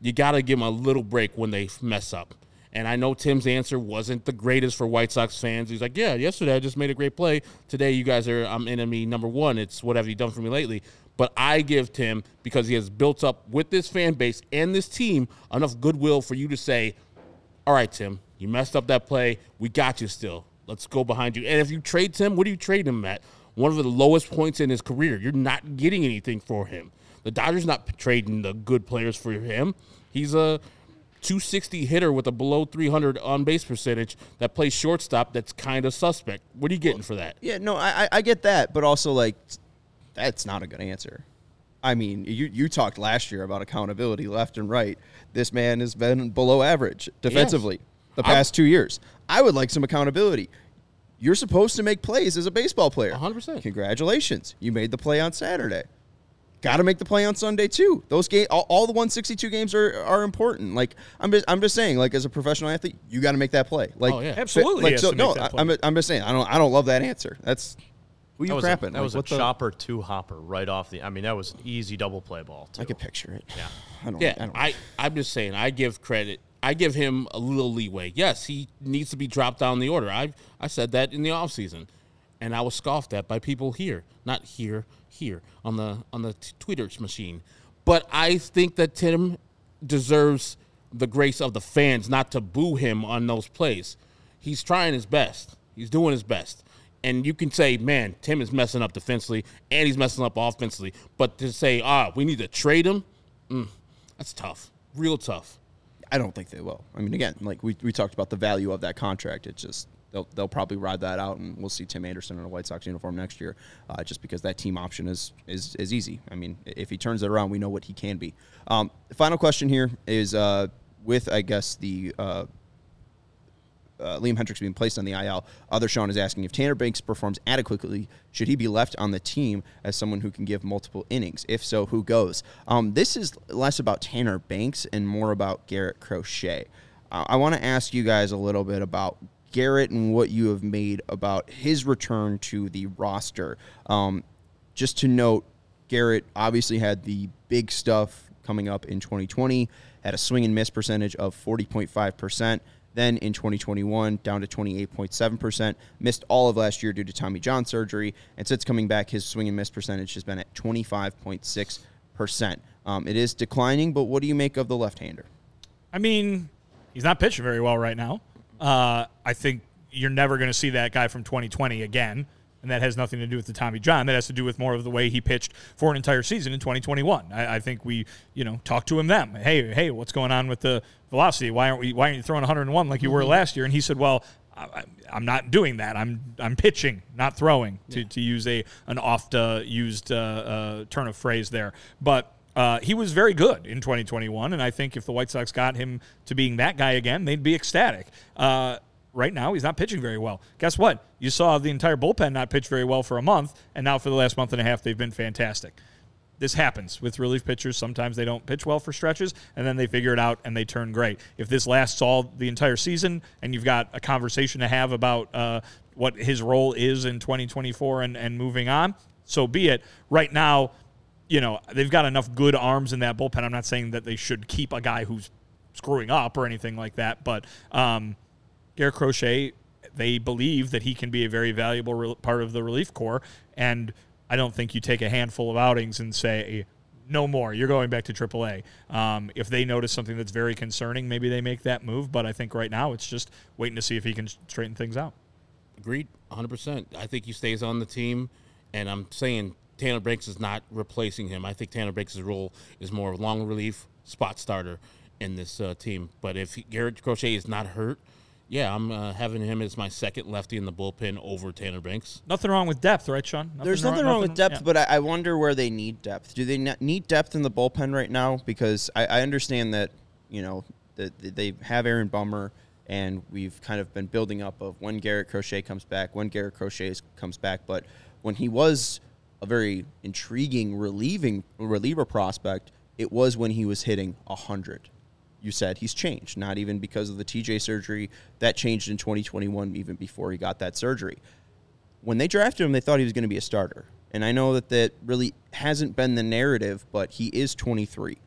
you got to give them a little break when they mess up. And I know Tim's answer wasn't the greatest for White Sox fans. He's like, "Yeah, yesterday I just made a great play. Today you guys are I'm enemy number one. It's what have you done for me lately?" But I give Tim because he has built up with this fan base and this team enough goodwill for you to say, "All right, Tim, you messed up that play. We got you still. Let's go behind you." And if you trade Tim, what do you trade him at? One of the lowest points in his career. You're not getting anything for him. The Dodgers not trading the good players for him. He's a 260 hitter with a below 300 on base percentage that plays shortstop. That's kind of suspect. What are you getting for that? Yeah, no, I, I- I get that, but also like that's not a good answer. I mean, you you talked last year about accountability left and right. This man has been below average defensively the I'm- past two years. I would like some accountability. You're supposed to make plays as a baseball player. 100%. Congratulations, you made the play on Saturday. Got to make the play on Sunday too. Those game, all, all the 162 games are are important. Like I'm just I'm just saying, like as a professional athlete, you got to make that play. Like Oh, yeah. Absolutely, Like so, no, that I, am I'm just saying, I don't I don't love that answer. That's who you That was crapping. a, that Like, was a what the- chopper two hopper right off the. I mean, that was an easy double play ball. Too. I could picture it. Yeah. I don't. Yeah, I don't. I, I'm just saying, I give credit. I give him a little leeway. Yes, he needs to be dropped down the order. I I said that in the offseason. and I was scoffed at by people here, not here, here on the on the t- Twitter machine. But I think that Tim deserves the grace of the fans not to boo him on those plays. He's trying his best. He's doing his best. And you can say, man, Tim is messing up defensively and he's messing up offensively. But to say, ah, we need to trade him, mm, that's tough. Real tough. I don't think they will. I mean, again, like we, we talked about the value of that contract. It's just they'll they'll probably ride that out, and we'll see Tim Anderson in a White Sox uniform next year, uh, just because that team option is is is easy. I mean, if he turns it around, we know what he can be. Um, final question here is uh, with I guess the. Uh, uh, Liam Hendriks being placed on the IL. Other Sean is asking if Tanner Banks performs adequately, should he be left on the team as someone who can give multiple innings? If so, who goes? Um, this is less about Tanner Banks and more about Garrett Crochet. Uh, I want to ask you guys a little bit about Garrett and what you have made about his return to the roster. Um, just to note, Garrett obviously had the big stuff coming up in 2020, had a swing and miss percentage of 40.5%. Then in 2021, down to 28.7%. Missed all of last year due to Tommy John surgery. And since coming back, his swing and miss percentage has been at 25.6%. Um, it is declining, but what do you make of the left hander? I mean, he's not pitching very well right now. Uh, I think you're never going to see that guy from 2020 again. And that has nothing to do with the Tommy John. That has to do with more of the way he pitched for an entire season in 2021. I, I think we, you know, talked to him then. Hey, hey, what's going on with the velocity? Why aren't we? Why aren't you throwing 101 like you were last year? And he said, well, I, I'm not doing that. I'm I'm pitching, not throwing. To, to use a an oft uh, used uh, uh, turn of phrase there, but uh, he was very good in 2021, and I think if the White Sox got him to being that guy again, they'd be ecstatic. Uh, right now, he's not pitching very well. Guess what? You saw the entire bullpen not pitch very well for a month, and now for the last month and a half, they've been fantastic. This happens with relief pitchers. Sometimes they don't pitch well for stretches, and then they figure it out and they turn great. If this lasts all the entire season, and you've got a conversation to have about uh, what his role is in 2024 and, and moving on, so be it. Right now, you know, they've got enough good arms in that bullpen. I'm not saying that they should keep a guy who's screwing up or anything like that, but um, Garrett Crochet, they believe that he can be a very valuable re- part of the relief corps. And I don't think you take a handful of outings and say, no more, you're going back to AAA. Um, if they notice something that's very concerning, maybe they make that move. But I think right now it's just waiting to see if he can straighten things out. Agreed, 100%. I think he stays on the team, and I'm saying Tanner Banks is not replacing him. I think Tanner Banks' role is more of long relief, spot starter in this uh, team. But if he, Garrett Crochet is not hurt, yeah, I'm uh, having him as my second lefty in the bullpen over Tanner Banks. Nothing wrong with depth, right, Sean? There's nothing wrong with depth, yeah. but I, I wonder where they need depth. Do they need depth in the bullpen right now? Because I, I understand that you know that that they have Aaron Bummer, and we've kind of been building up of when Garrett Crochet comes back, when Garrett Crochet is- comes back. But when he was a very intriguing relieving reliever prospect, it was when he was hitting hundred. You said he's changed, not even because of the TJ surgery. That changed in 2021, even before he got that surgery when they drafted him, they thought he was going to be a starter. And I know that that really hasn't been the narrative, but he is 23.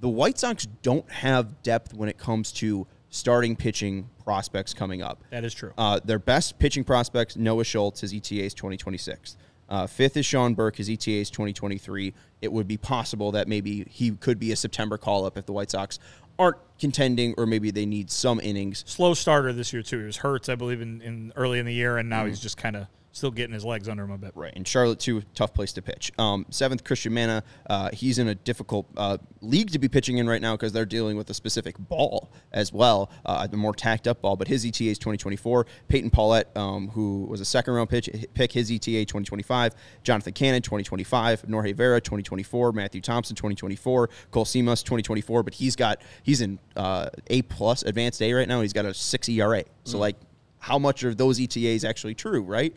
The White Sox don't have depth when it comes to starting pitching prospects coming up. That is true. Uh, their best pitching prospects, Noah Schultz, his ETA is 2026. Uh, fifth is Sean Burke, his ETA is 2023. It would be possible that maybe he could be a September call up if the White Sox aren't contending or maybe they need some innings. Slow starter this year, too. He was hurt, I believe, in, in early in the year, and now he's just kind of still getting his legs under him a bit. Right, and Charlotte too, tough place to pitch. Um, seventh, Cristian Mena, uh, he's in a difficult uh, league to be pitching in right now because they're dealing with a specific ball as well, uh, the more tacked up ball. But his ETA is 2024. Peyton Pallette, um, who was a second round pitch pick, his ETA 2025. Jonathan Cannon 2025. Norge Vera 2024. Matthew Thompson 2024. Cole Simas 2024. But he's got he's in uh, A plus advanced A right now. He's got a six ERA. So like, how much of those ETAs actually true? Right.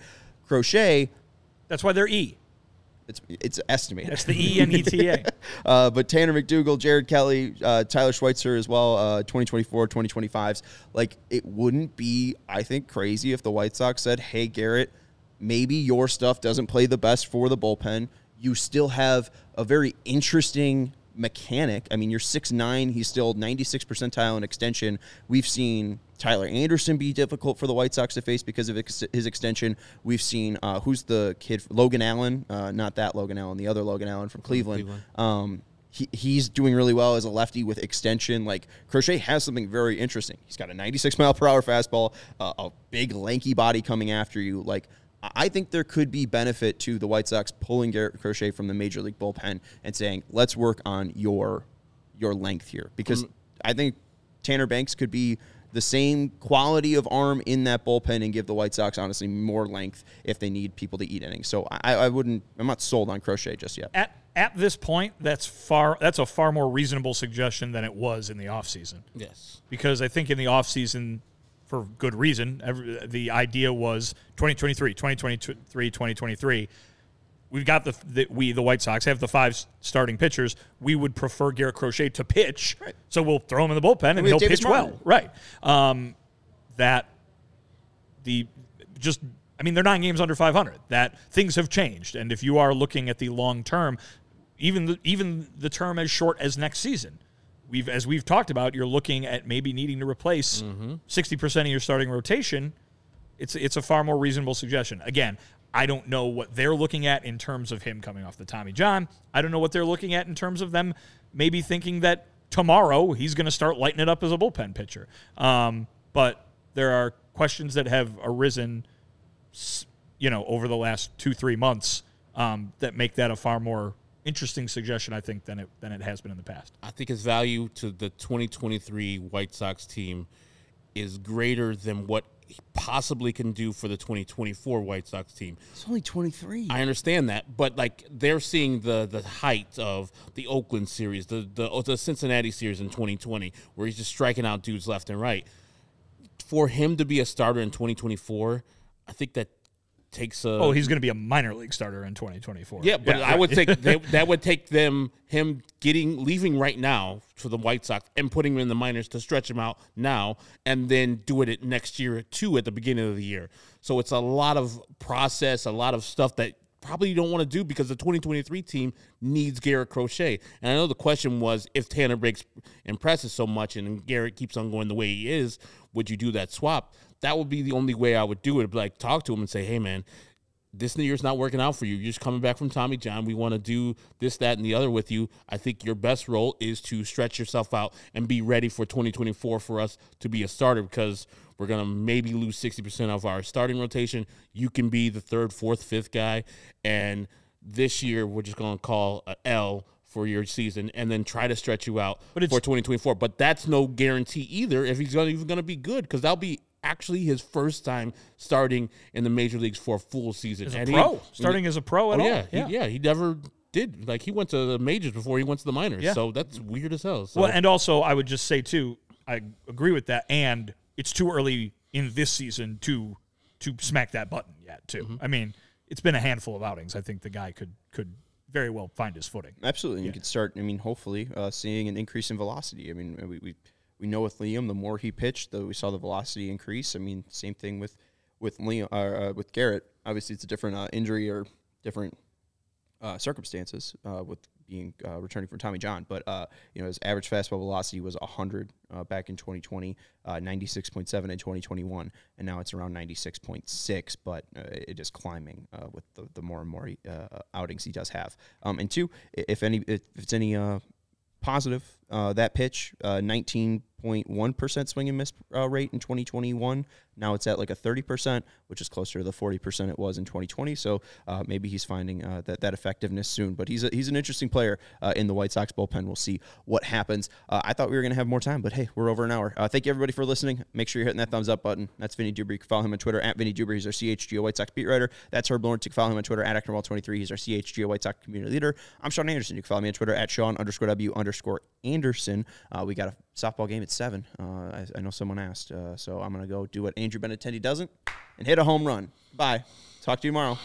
Crochet, That's why they're E. it's it's estimated. That's the E and ETA. uh, but Tanner McDougal, Jared Kelly, uh, Tyler Schweitzer as well, uh, 2024, 2025s. Like, it wouldn't be, I think, crazy if the White Sox said, hey, Garrett, maybe your stuff doesn't play the best for the bullpen. You still have a very interesting mechanic. I mean, you're six nine. he's still 96 percentile in extension. We've seen Tyler Anderson be difficult for the White Sox to face because of ex- his extension. We've seen uh, who's the kid, Logan Allen, uh, not that Logan Allen, the other Logan Allen from Cleveland. Um, he, he's doing really well as a lefty with extension. Like Crochet has something very interesting. He's got a 96 mile per hour fastball, uh, a big lanky body coming after you. Like I- I think there could be benefit to the White Sox pulling Garrett Crochet from the major league bullpen and saying, "Let's work on your your length here," because mm-hmm. I think Tanner Banks could be the same quality of arm in that bullpen and give the White Sox honestly more length if they need people to eat innings. So I, I wouldn't. I'm not sold on Crochet just yet. at at this point, that's far that's a far more reasonable suggestion than it was in the offseason. Yes. because I think in the offseason, for good reason, every, the idea was 2023, 2023, 2023. We've got the, the we the White Sox have the five starting pitchers. We would prefer Garrett Crochet to pitch, so we'll throw him in the bullpen and we he'll Davis pitch well. Right. Um, that the just I mean they're nine games under 500. That things have changed, and if you are looking at the long term, even the, even the term as short as next season, we've as we've talked about, you're looking at maybe needing to replace 60 percent of your starting rotation. It's it's a far more reasonable suggestion. Again, I don't know what they're looking at in terms of him coming off the Tommy John. I don't know what they're looking at in terms of them maybe thinking that tomorrow he's going to start lighting it up as a bullpen pitcher. Um, but there are questions that have arisen, you know, over the last two three months um, that make that a far more interesting suggestion, I think, than it than it has been in the past. I think his value to the 2023 White Sox team is greater than what he possibly can do for the 2024 White Sox team. It's only 23. I understand that, but like they're seeing the the height of the Oakland series, the the, oh, the Cincinnati series in 2020, where he's just striking out dudes left and right. For him to be a starter in 2024, I think that takes a. Oh, he's going to be a minor league starter in 2024. Yeah, but I would think they, that would take them him getting leaving right now for the White Sox and putting him in the minors to stretch him out now, and then do it next year too at the beginning of the year. So it's a lot of process, a lot of stuff that probably you don't want to do because the 2023 team needs Garrett Crochet. And I know the question was if Tanner Briggs impresses so much and Garrett keeps on going the way he is, would you do that swap? That would be the only way I would do it. Like talk to him and say, hey man, this New Year's not working out for you. You're just coming back from Tommy John. We want to do this, that, and the other with you. I think your best role is to stretch yourself out and be ready for 2024 for us to be a starter because we're going to maybe lose 60% of our starting rotation. You can be the third, fourth, fifth guy. And this year, we're just going to call a L for your season and then try to stretch you out But for 2024. But that's no guarantee either if he's gonna, even going to be good because that'll be actually his first time starting in the major leagues for a full season. as a And he- pro, starting as a pro at oh, all. yeah, He, yeah, he never did. Like he went to the majors before he went to the minors. Yeah. So that's weird as hell. So Well, and also I would just say too, I agree with that, and it's too early in this season to to smack that button yet. Too. Mm-hmm. I mean, it's been a handful of outings. I think the guy could could very well find his footing. Absolutely, you could start. I mean, hopefully, uh, seeing an increase in velocity. I mean, we, we we know with Liam, the more he pitched, though we saw the velocity increase. I mean, same thing with with Liam, uh, uh, with Garrett. Obviously, it's a different uh, injury or different uh, circumstances uh, with being uh, returning from Tommy John. But you know, his average fastball velocity was 100 uh, back in 2020, uh, 96.7 in 2021, and now it's around 96.6. But it is climbing with the, the more and more outings he does have. Um, and two, if any, if it's any positive, uh, that pitch, uh, 28.1% swing and miss uh, rate in 2021. Now it's at like a 30%, which is closer to the 40% it was in 2020. So uh, maybe he's finding that, that effectiveness soon. But he's, a, he's an interesting player in the White Sox bullpen. We'll see what happens. I thought we were going to have more time, but hey, we're over an hour. Thank you, everybody, for listening. Make sure you're hitting that thumbs up button. That's Vinnie Duber. You can follow him on Twitter at Vinnie Duber. He's our CHGO White Sox beat writer. That's Herb Lawrence. You can follow him on Twitter at ActonWall23. He's our CHGO White Sox community leader. I'm Sean Anderson. You can follow me on Twitter at Sean underscore W underscore Anderson. Uh, we got a softball game at 7. Uh, I, I know someone asked. Uh, so I'm to go do what Andrew Benintendi doesn't and hit a home run. Bye. Talk to you tomorrow.